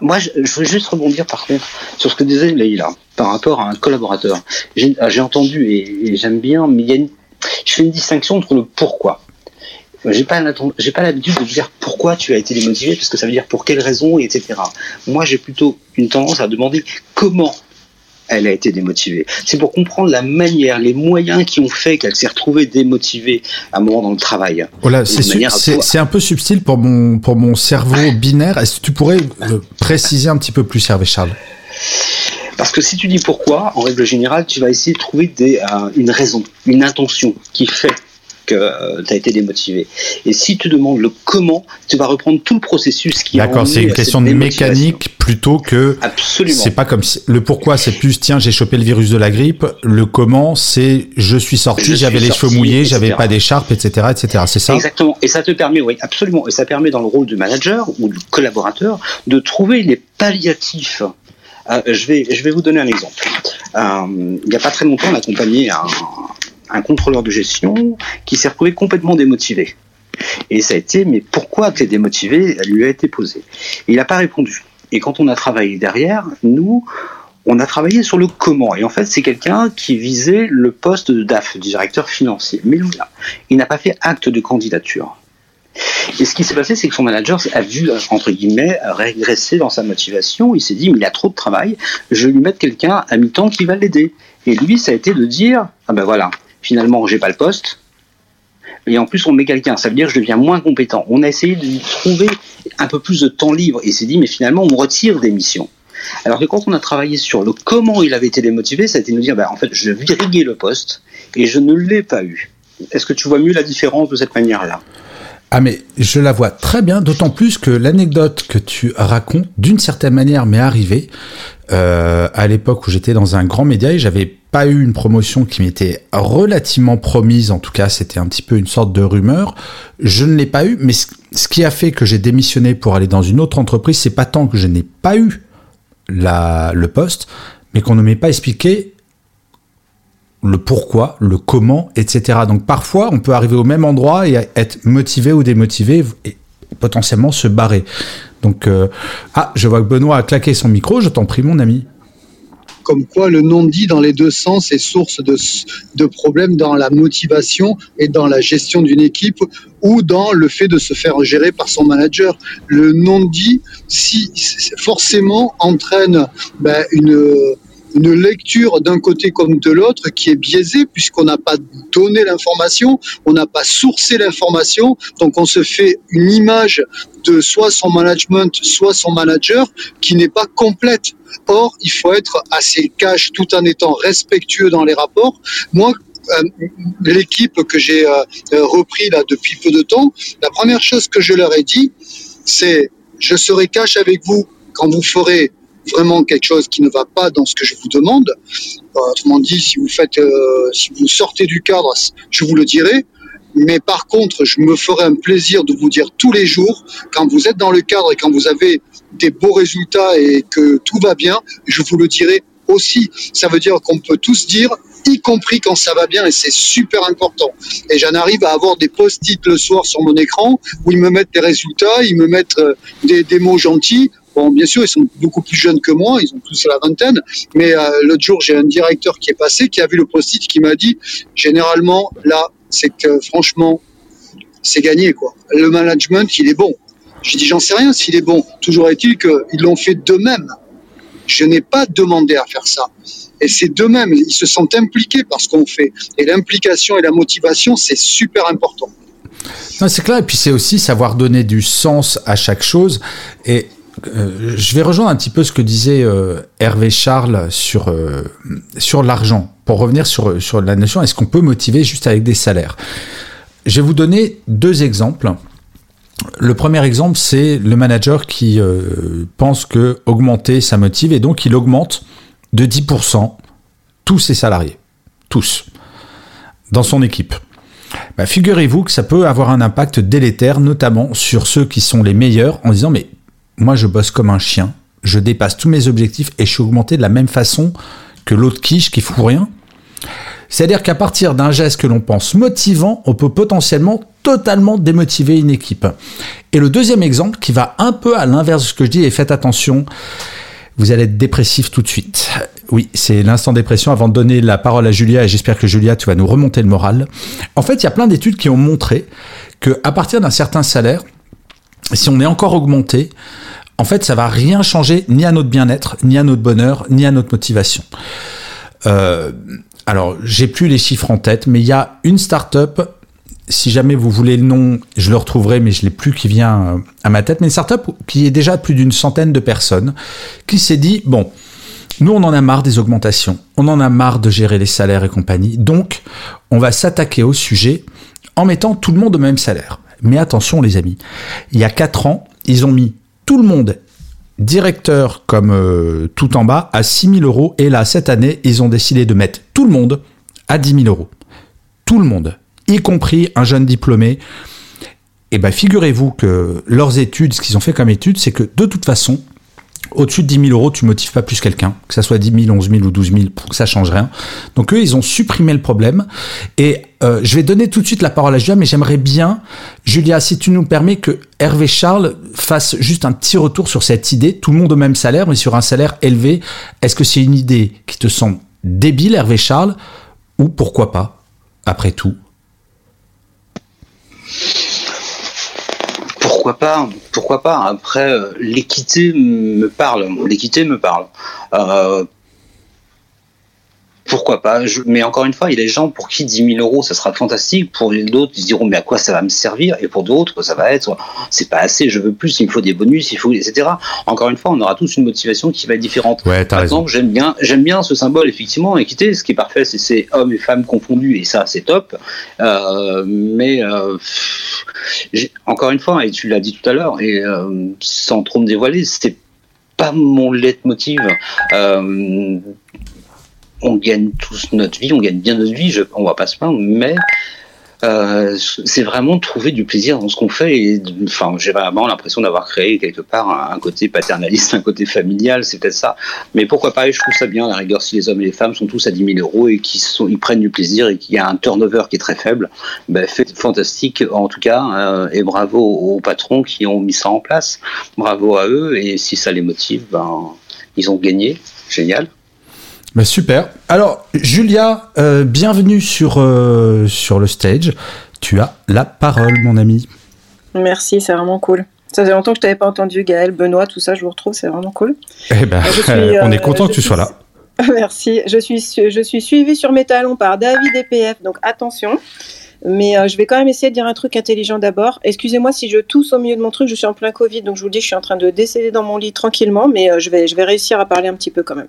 Speaker 2: moi, je, veux juste rebondir par contre sur ce que disait Leïla par rapport à un collaborateur. J'ai ah, entendu et, j'aime bien, mais il y a une, je fais une distinction entre le pourquoi. J'ai pas j'ai pas l'habitude de dire pourquoi tu as été démotivé parce que ça veut dire pour quelles raisons etc. Moi j'ai plutôt une tendance à demander comment elle a été démotivée. C'est pour comprendre la manière, les moyens qui ont fait qu'elle s'est retrouvée démotivée à un moment dans le travail.
Speaker 1: Voilà, c'est un peu subtil pour mon, pour mon cerveau binaire. Est-ce que tu pourrais préciser un petit peu plus, Hervé Charles?
Speaker 2: Parce que si tu dis pourquoi, en règle générale, tu vas essayer de trouver des, euh, une raison, une intention qui fait que euh, tu as été démotivé. Et si tu demandes le comment, tu vas reprendre tout le processus qui
Speaker 1: D'accord, c'est une question de mécanique plutôt que.
Speaker 2: Absolument.
Speaker 1: C'est pas comme si, le pourquoi, c'est plus tiens, j'ai chopé le virus de la grippe. Le comment, c'est je suis sorti, j'avais les cheveux mouillés, j'avais pas d'écharpe, etc., etc. C'est ça?
Speaker 2: Exactement. Et ça te permet, oui, absolument. Et ça permet dans le rôle du manager ou du collaborateur de trouver les palliatifs. Euh, je, vais, je vais vous donner un exemple. Euh, il n'y a pas très longtemps, on a accompagné un, un contrôleur de gestion qui s'est retrouvé complètement démotivé. Et ça a été, mais pourquoi tu es démotivé Elle lui a été posée. il n'a pas répondu. Et quand on a travaillé derrière, nous, on a travaillé sur le comment. Et en fait, c'est quelqu'un qui visait le poste de DAF, directeur financier. Mais là, il n'a pas fait acte de candidature. Et ce qui s'est passé, c'est que son manager a vu, entre guillemets, régresser dans sa motivation. Il s'est dit, mais il a trop de travail, je vais lui mettre quelqu'un à mi-temps qui va l'aider. Et lui, ça a été de dire, ah ben voilà, finalement, j'ai pas le poste. Et en plus, on met quelqu'un, ça veut dire que je deviens moins compétent. On a essayé de lui trouver un peu plus de temps libre. Et s'est dit, mais finalement, on me retire des missions. Alors que quand on a travaillé sur le comment il avait été démotivé, ça a été de nous dire, bah, en fait, je viriguer le poste et je ne l'ai pas eu. Est-ce que tu vois mieux la différence de cette manière-là?
Speaker 1: Ah mais je la vois très bien, d'autant plus que l'anecdote que tu racontes, d'une certaine manière, m'est arrivée euh, à l'époque où j'étais dans un grand média et j'avais pas eu une promotion qui m'était relativement promise, en tout cas c'était un petit peu une sorte de rumeur. Je ne l'ai pas eu, mais ce qui a fait que j'ai démissionné pour aller dans une autre entreprise, c'est pas tant que je n'ai pas eu le poste, mais qu'on ne m'ait pas expliqué le pourquoi, le comment, etc. Donc parfois, on peut arriver au même endroit et être motivé ou démotivé potentiellement se barrer. Donc, euh, ah, je vois que Benoît a claqué son micro, je t'en prie, mon ami.
Speaker 3: Comme quoi, le non-dit dans les deux sens est source de, de problèmes dans la motivation et dans la gestion d'une équipe ou dans le fait de se faire gérer par son manager. Le non-dit, si, forcément, entraîne ben, une une lecture d'un côté comme de l'autre qui est biaisée puisqu'on n'a pas donné l'information, on n'a pas sourcé l'information, donc on se fait une image de soit son management, soit son manager qui n'est pas complète. Or, il faut être assez cash tout en étant respectueux dans les rapports. Moi, euh, l'équipe que j'ai euh, repris là depuis peu de temps, la première chose que je leur ai dit, c'est je serai cash avec vous quand vous ferez vraiment quelque chose qui ne va pas dans ce que je vous demande, euh, autrement dit, si vous faites, euh, si vous sortez du cadre, je vous le dirai. Mais par contre, je me ferai un plaisir de vous dire tous les jours, quand vous êtes dans le cadre et quand vous avez des beaux résultats et que tout va bien, je vous le dirai aussi. Ça veut dire qu'on peut tous dire, y compris quand ça va bien, et c'est super important. Et j'en arrive à avoir des post-it le soir sur mon écran où ils me mettent des résultats, ils me mettent euh, des, des mots gentils Bien sûr, ils sont beaucoup plus jeunes que moi, ils ont tous la vingtaine, mais euh, l'autre jour, j'ai un directeur qui est passé, qui a vu le post-it, qui m'a dit, généralement, là, c'est que franchement, c'est gagné, quoi. Le management, il est bon. J'ai dit, j'en sais rien s'il est bon. Toujours est-il qu'ils l'ont fait d'eux-mêmes. Je n'ai pas demandé à faire ça. Et c'est d'eux-mêmes, ils se sont impliqués par ce qu'on fait. Et l'implication et la motivation, c'est super important.
Speaker 1: C'est clair, et puis c'est aussi savoir donner du sens à chaque chose. Et euh, je vais rejoindre un petit peu ce que disait euh, Hervé Charles sur, euh, sur l'argent. Pour revenir sur, sur la notion, est-ce qu'on peut motiver juste avec des salaires? Je vais vous donner deux exemples. Le premier exemple, c'est le manager qui pense que augmenter, ça motive, et donc il augmente de 10% tous ses salariés. Tous. Dans son équipe. Bah, figurez-vous que ça peut avoir un impact délétère, notamment sur ceux qui sont les meilleurs, en disant mais moi je bosse comme un chien, je dépasse tous mes objectifs et je suis augmenté de la même façon que l'autre quiche qui fout rien. C'est-à-dire qu'à partir d'un geste que l'on pense motivant, on peut potentiellement totalement démotiver une équipe. Et le deuxième exemple, qui va un peu à l'inverse de ce que je dis, et faites attention, vous allez être dépressif tout de suite. Oui, c'est l'instant dépression avant de donner la parole à Julia, et j'espère que Julia, tu vas nous remonter le moral. En fait, il y a plein d'études qui ont montré que à partir d'un certain salaire, si on est encore augmenté, en fait, ça va rien changer ni à notre bien-être, ni à notre bonheur, ni à notre motivation. Euh, alors, j'ai plus les chiffres en tête, mais il y a une start-up. Si jamais vous voulez le nom, je le retrouverai, mais je l'ai plus qui vient euh, à ma tête. Mais une start-up qui est déjà plus d'une centaine de personnes, qui s'est dit bon, nous on en a marre des augmentations, on en a marre de gérer les salaires et compagnie. Donc, on va s'attaquer au sujet en mettant tout le monde au même salaire. Mais attention les amis, il y a 4 ans, ils ont mis tout le monde directeur comme euh, tout en bas à 6 000 euros. Et là, cette année, ils ont décidé de mettre tout le monde à 10 000 euros. Tout le monde, y compris un jeune diplômé. Et bien, figurez-vous que leurs études, ce qu'ils ont fait comme études, c'est que de toute façon, au-dessus de 10 000 euros, tu motives pas plus quelqu'un, que ça soit 10 000, 11 000 ou 12 000, pour que ça change rien. Donc eux, ils ont supprimé le problème. Et euh, je vais donner tout de suite la parole à Julia, mais j'aimerais bien, Julia, si tu nous permets que Hervé Charles fasse juste un petit retour sur cette idée, tout le monde au même salaire, mais sur un salaire élevé. Est-ce que c'est une idée qui te semble débile, Hervé Charles, ou pourquoi pas, après tout?
Speaker 2: Pourquoi pas Pourquoi pas Après, euh, l'équité me parle. L'équité me parle. Pourquoi pas Mais encore une fois, il y a des gens pour qui 10 000 euros, ça sera fantastique. Pour d'autres, ils se diront, mais à quoi ça va me servir? Et pour d'autres, ça va être, c'est pas assez, je veux plus, il me faut des bonus, il faut, etc. Encore une fois, on aura tous une motivation qui va être différente.
Speaker 1: Ouais, Par exemple,
Speaker 2: j'aime bien, j'aime bien ce symbole, effectivement, équité. Ce qui est parfait, c'est c'est hommes et femmes confondus, et ça, c'est top. Euh, mais euh, encore une fois, et tu l'as dit tout à l'heure, et euh, sans trop me dévoiler, c'était pas mon leitmotiv. Euh, on gagne tous notre vie, on gagne bien notre vie, je, on va pas se plaindre, mais euh, c'est vraiment trouver du plaisir dans ce qu'on fait. Et, enfin, j'ai vraiment l'impression d'avoir créé quelque part un, côté paternaliste, un côté familial, c'est peut-être ça. Mais pourquoi pas Je trouve ça bien, la rigueur, si les hommes et les femmes sont tous à 10 000 euros et qu'ils ils prennent du plaisir et qu'il y a un turnover qui est très faible, ben, fantastique en tout cas. Euh, et bravo aux patrons qui ont mis ça en place. Bravo à eux. Et si ça les motive, ben, ils ont gagné. Génial.
Speaker 1: Bah, super. Alors, Julia, euh, bienvenue sur, euh, sur le stage. Tu as la parole, mon ami.
Speaker 5: Merci, c'est vraiment cool. Ça fait longtemps que je t'avais pas entendu, Gaël, Benoît, tout ça, je vous retrouve, c'est vraiment cool.
Speaker 1: Eh ben, on est content que tu sois là.
Speaker 5: Merci. Je suis, je suis suivi sur mes talons par David EPF, donc attention. Mais euh, je vais quand même essayer de dire un truc intelligent d'abord. Excusez-moi si je tousse au milieu de mon truc, je suis en plein Covid, donc je vous le dis, je suis en train de décéder dans mon lit tranquillement, mais euh, je, vais, je vais réussir à parler un petit peu quand même.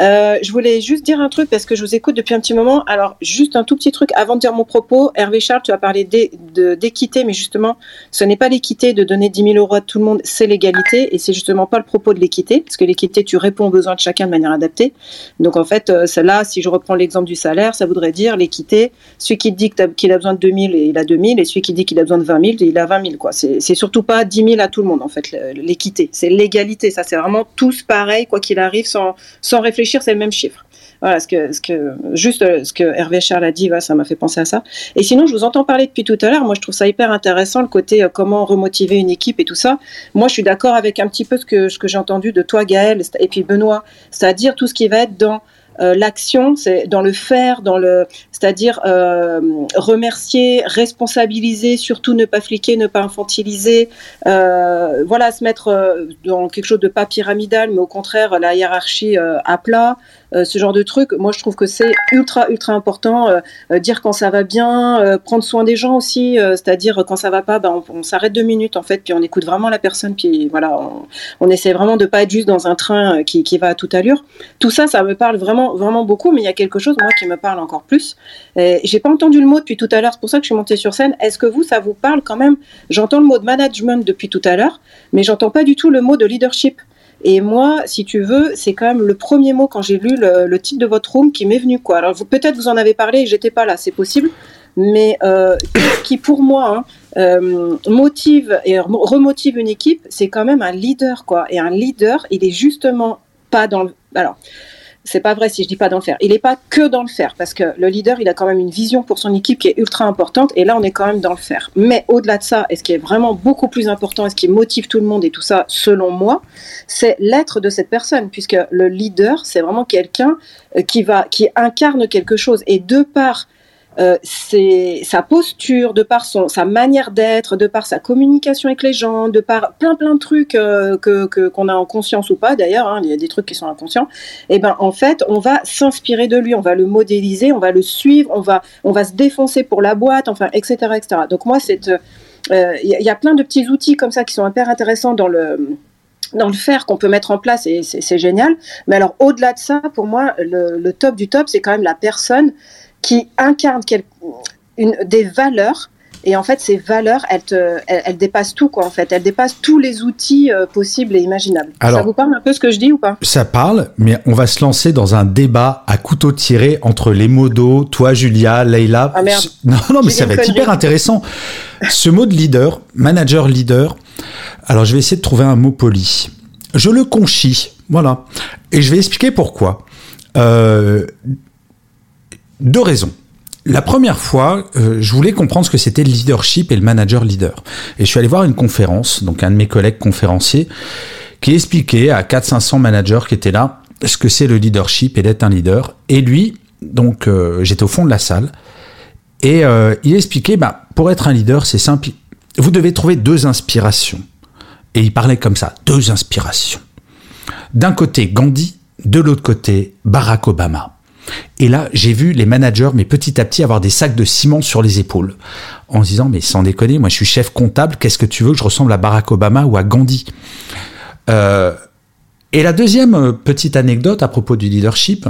Speaker 5: Euh, je voulais juste dire un truc parce que je vous écoute depuis un petit moment. Alors, juste un tout petit truc avant de dire mon propos. Hervé Charles, tu as parlé d'équité, mais justement, ce n'est pas l'équité de donner 10 000 euros à tout le monde, c'est l'égalité, et c'est justement pas le propos de l'équité, parce que l'équité, tu réponds aux besoins de chacun de manière adaptée. Donc en fait, celle-là, si je reprends l'exemple du salaire, ça voudrait dire l'équité, celui qui te dit qu'il a besoin de 2000 et il a 2000, et celui qui dit qu'il a besoin de 20 000, il a 20 000. Quoi. C'est, surtout pas 10 000 à tout le monde, en fait, l'équité. C'est l'égalité. Ça, c'est vraiment tous pareil, quoi qu'il arrive, sans, sans réfléchir, c'est le même chiffre. Voilà, juste euh, ce que Hervé Charles a dit, ça m'a fait penser à ça. Et sinon, je vous entends parler depuis tout à l'heure. Moi, je trouve ça hyper intéressant, le côté euh, comment remotiver une équipe et tout ça. Moi, je suis d'accord avec un petit peu ce que, ce que j'ai entendu de toi, Gaël, et puis Benoît, c'est-à-dire tout ce qui va être dans euh, l'action, c'est dans le faire, dans le, c'est-à-dire euh, remercier, responsabiliser, surtout ne pas fliquer, ne pas infantiliser, euh, voilà, se mettre dans quelque chose de pas pyramidal, mais au contraire la hiérarchie à plat, euh, ce genre de truc. Moi, je trouve que c'est ultra, ultra important. Euh, euh, dire quand ça va bien, prendre soin des gens aussi, c'est-à-dire quand ça va pas, ben, on, s'arrête deux minutes en fait, puis on écoute vraiment la personne, puis voilà, on, essaie vraiment de pas être juste dans un train qui, qui va à toute allure. Tout ça, ça me parle vraiment, vraiment beaucoup, mais il y a quelque chose, moi, qui me parle encore plus. J'ai pas entendu le mot depuis tout à l'heure, c'est pour ça que je suis montée sur scène. Est-ce que vous, ça vous parle quand même? J'entends le mot de management depuis tout à l'heure, mais j'entends pas du tout le mot de leadership. Et moi, si tu veux, c'est quand même le premier mot quand j'ai lu le, titre de votre room qui m'est venu. Quoi. Alors peut-être vous en avez parlé et j'étais pas là, c'est possible. Mais euh, qui pour moi hein, euh, motive et remotive une équipe, c'est quand même un leader quoi. Et un leader, il est justement pas dans le. Alors c'est pas vrai si je dis pas dans le faire. Il n'est pas que dans le faire parce que le leader, il a quand même une vision pour son équipe qui est ultra importante et là on est quand même dans le faire. Mais au-delà de ça, et ce qui est vraiment beaucoup plus important et ce qui motive tout le monde et tout ça, selon moi, c'est l'être de cette personne puisque le leader, c'est vraiment quelqu'un euh, qui va, qui incarne quelque chose et de part euh, c'est sa posture, de par son, sa manière d'être, de par sa communication avec les gens, de par plein plein de trucs euh, que qu'on a en conscience ou pas d'ailleurs, hein, il y a des trucs qui sont inconscients. Et eh ben en fait, on va s'inspirer de lui, on va le modéliser, on va le suivre, on va on va se défoncer pour la boîte, enfin etc etc. Donc moi c'est euh, il y, a plein de petits outils comme ça qui sont hyper intéressants dans le dans le faire qu'on peut mettre en place et c'est génial. Mais alors au-delà de ça, pour moi, le, le top du top, c'est quand même la personne qui incarne une, des valeurs et en fait, ces valeurs, elles, te, elles, dépassent tout, quoi, en fait. Elles dépassent tous les outils euh, possibles et imaginables. ça vous parle un peu ce que je dis ou pas?
Speaker 1: Ça parle, mais on va se lancer dans un débat à couteau tiré entre les modos, toi, Julia, Leïla.
Speaker 5: Ah merde.
Speaker 1: Non, non, mais ça va être hyper intéressant. Ce mot de leader, manager leader, alors je vais essayer de trouver un mot poli. Je le conchis, voilà. Et je vais expliquer pourquoi. Euh, deux raisons. La première fois, euh, je voulais comprendre ce que c'était le leadership et le manager leader. Et je suis allé voir une conférence, donc un de mes collègues conférenciers, qui expliquait à 400-500 managers qui étaient là ce que c'est le leadership et d'être un leader. Et lui, donc euh, j'étais au fond de la salle, et euh, il expliquait, bah, pour être un leader, c'est simple, vous devez trouver deux inspirations. Et il parlait comme ça, deux inspirations. D'un côté Gandhi, de l'autre côté Barack Obama. Et là, j'ai vu les managers, mais petit à petit, avoir des sacs de ciment sur les épaules. En se disant, mais sans déconner, moi je suis chef comptable, qu'est-ce que tu veux que je ressemble à Barack Obama ou à Gandhi? Euh, Et la deuxième euh, petite anecdote à propos du leadership,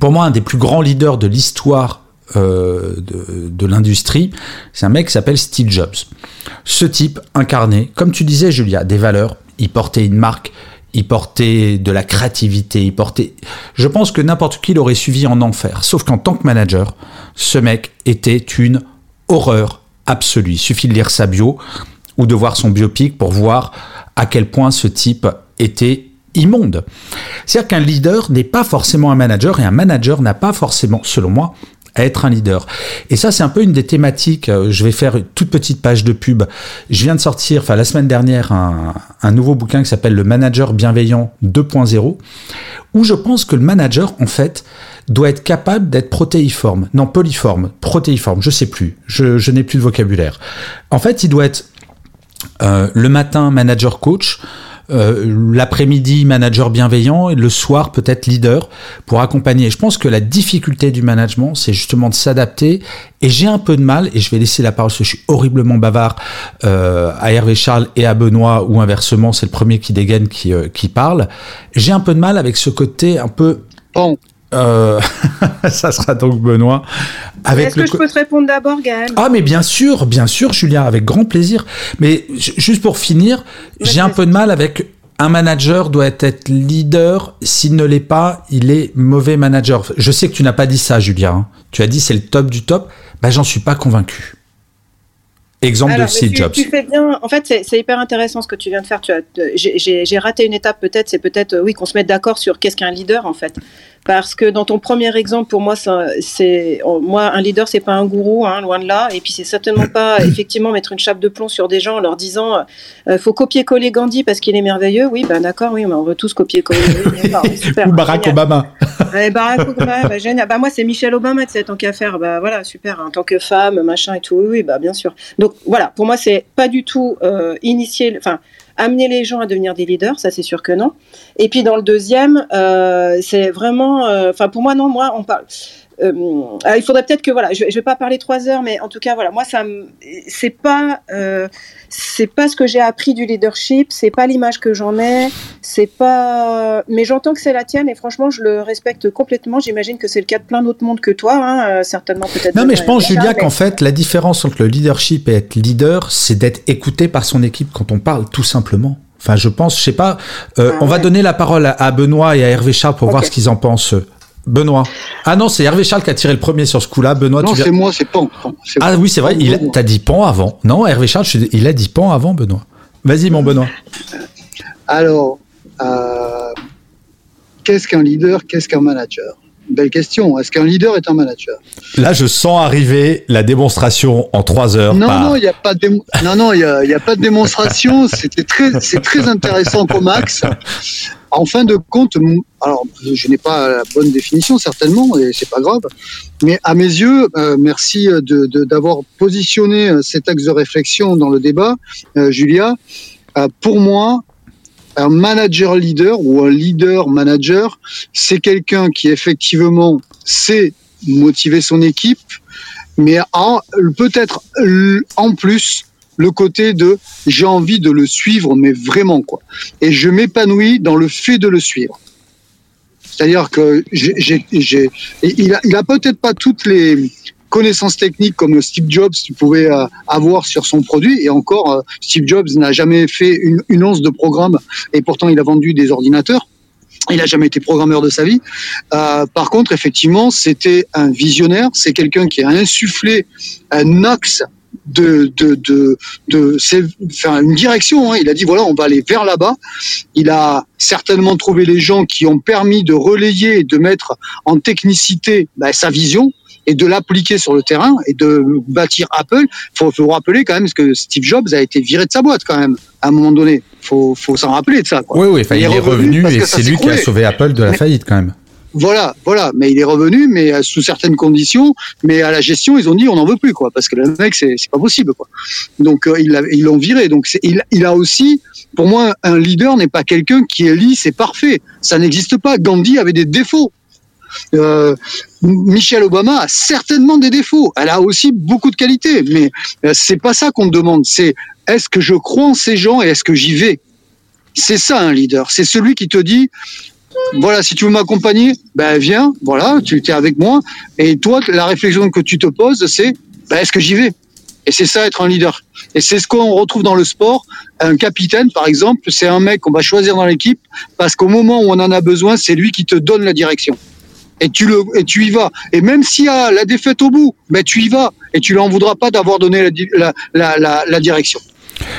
Speaker 1: pour moi, un des plus grands leaders de l'histoire euh, de, de l'industrie, c'est un mec qui s'appelle Steve Jobs. Ce type incarnait, comme tu disais Julia, des valeurs, il portait une marque, il portait de la créativité, il portait... Je pense que n'importe qui l'aurait suivi en enfer. Sauf qu'en tant que manager, ce mec était une horreur absolue. Il suffit de lire sa bio ou de voir son biopic pour voir à quel point ce type était immonde. C'est-à-dire qu'un leader n'est pas forcément un manager et un manager n'a pas forcément, selon moi, à être un leader. Et ça, c'est un peu une des thématiques. Euh, je vais faire une toute petite page de pub. Je viens de sortir, enfin la semaine dernière, un, un nouveau bouquin qui s'appelle Le Manager Bienveillant 2.0, où je pense que le manager, en fait, doit être capable d'être protéiforme. Non, polyforme, protéiforme, je sais plus. Je, je n'ai plus de vocabulaire. En fait, il doit être euh, le matin manager coach, euh, l'après-midi manager bienveillant et le soir peut-être leader pour accompagner. Je pense que la difficulté du management, c'est justement de s'adapter. Et j'ai un peu de mal, et je vais laisser la parole parce que je suis horriblement bavard euh, à Hervé Charles et à Benoît, ou inversement, c'est le premier qui dégaine qui, euh, qui parle. J'ai un peu de mal avec ce côté un peu... Euh, ça sera donc Benoît.
Speaker 5: Est-ce que je peux te répondre d'abord, Gaël?
Speaker 1: Ah, mais bien sûr, bien sûr, Julien, avec grand plaisir. Mais juste pour finir, j'ai un peu de mal avec un manager doit être leader. S'il ne l'est pas, il est mauvais manager. Je sais que tu n'as pas dit ça, Julien. Hein. Tu as dit c'est le top du top. Bah, j'en suis pas convaincu. Exemple de Steve Jobs.
Speaker 5: Tu fais bien. En fait, c'est hyper intéressant ce que tu viens de faire. J'ai raté une étape peut-être. C'est peut-être oui qu'on se mette d'accord sur qu'est-ce qu'un leader en fait. Parce que dans ton premier exemple, pour moi, c'est moi un leader, c'est pas un gourou, hein, loin de là. Et puis c'est certainement pas effectivement mettre une chape de plomb sur des gens en leur disant euh, faut copier-coller Gandhi parce qu'il est merveilleux. Oui, ben d'accord, oui, mais on veut tous copier-coller.
Speaker 1: Ou Barack Obama.
Speaker 5: Barack Obama, bah, génial. Bah, moi c'est Michelle Obama, tu sais, tant qu'à faire. Bah voilà, super. En tant que femme, machin et tout. Oui, bah bien sûr. Donc voilà, pour moi c'est pas du tout euh, initier. Enfin amener les gens à devenir des leaders, ça c'est sûr que non. Et puis dans le deuxième, euh, c'est vraiment, euh, enfin pour moi non, moi on parle. Euh, il faudrait peut-être que voilà, je, je vais pas parler trois heures, mais en tout cas voilà, moi ça, c'est pas, euh, c'est pas ce que j'ai appris du leadership, c'est pas l'image que j'en ai, c'est pas, mais j'entends que c'est la tienne et franchement je le respecte complètement. J'imagine que c'est le cas de plein d'autres mondes que toi, hein, euh, certainement peut-être.
Speaker 1: Non mais je pense Julia qu'en fait la différence entre le leadership et être leader, c'est d'être écouté par son équipe quand on parle, tout simplement. Enfin, je pense, je sais pas. Euh, ah on va donner la parole à, Benoît et à Hervé Charles pour voir ce qu'ils en pensent. Benoît. Ah non, c'est Hervé Charles qui a tiré le premier sur ce coup-là. Benoît,
Speaker 3: non, c'est moi, c'est Pan.
Speaker 1: Ah oui, c'est vrai. Il t'as dit Pan avant. Non, Hervé Charles, il a dit Pan avant, Benoît. Vas-y, mon Benoît.
Speaker 3: Alors, euh, qu'est-ce qu'un leader Qu'est-ce qu'un manager? Belle question. Est-ce qu'un leader est un manager?
Speaker 1: Là, je sens arriver la démonstration en trois heures.
Speaker 3: Non, non, il n'y a pas de non, non, il a, pas de démonstration. C'était très, c'est très intéressant comme axe. En fin de compte, alors je n'ai pas la bonne définition certainement, et c'est pas grave. Mais à mes yeux, euh, merci de, d'avoir positionné euh, cet axe de réflexion dans le débat, euh, Julia. pour moi, un manager leader ou un leader manager, c'est quelqu'un qui effectivement sait motiver son équipe, mais peut-être en plus le côté de j'ai envie de le suivre, mais vraiment quoi. Et je m'épanouis dans le fait de le suivre. C'est-à-dire que j'ai, il a, peut-être pas toutes les connaissances techniques comme Steve Jobs tu pouvais euh, avoir sur son produit. Et encore, euh, Steve Jobs n'a jamais fait une, une once de programme et pourtant il a vendu des ordinateurs. Il n'a jamais été programmeur de sa vie. Euh, par contre, effectivement, c'était un visionnaire. C'est quelqu'un qui a insufflé un axe de, de, de, de c'est- enfin, une direction. hein. Il a dit voilà, on va aller vers là-bas. Il a certainement trouvé les gens qui ont permis de relayer et de mettre en technicité bah, sa vision et de l'appliquer sur le terrain et de bâtir Apple. Faut, faut rappeler quand même que Steve Jobs a été viré de sa boîte quand même à un moment donné. Faut, faut s'en rappeler de ça. Quoi.
Speaker 1: Oui, oui, il, est revenu, et c'est lui qui a sauvé Apple de la
Speaker 3: Mais-
Speaker 1: faillite quand même.
Speaker 3: Voilà, voilà. Mais il est revenu, mais euh, sous certaines conditions. Mais à la gestion, ils ont dit on n'en veut plus, quoi, parce que le mec, c'est pas possible, quoi. Donc euh, ils l'ont viré. Donc il, a aussi, pour moi, un leader n'est pas quelqu'un qui est lisse et parfait. Ça n'existe pas. Gandhi avait des défauts. Euh, Michelle Obama a certainement des défauts. Elle a aussi beaucoup de qualités, mais euh, c'est pas ça qu'on demande. C'est est-ce que je crois en ces gens et est-ce que j'y vais? C'est ça un leader. C'est celui qui te dit voilà, si tu veux m'accompagner, ben viens, voilà, tu es avec moi. Et toi, la réflexion que tu te poses, c'est ben, est-ce que j'y vais? Et c'est ça être un leader. Et c'est ce qu'on retrouve dans le sport. Un capitaine, par exemple, c'est un mec qu'on va choisir dans l'équipe parce qu'au moment où on en a besoin, c'est lui qui te donne la direction. Et tu, le, et tu y vas. Et même s'il y a la défaite au bout, ben tu y vas. Et tu n'en voudras pas d'avoir donné la direction.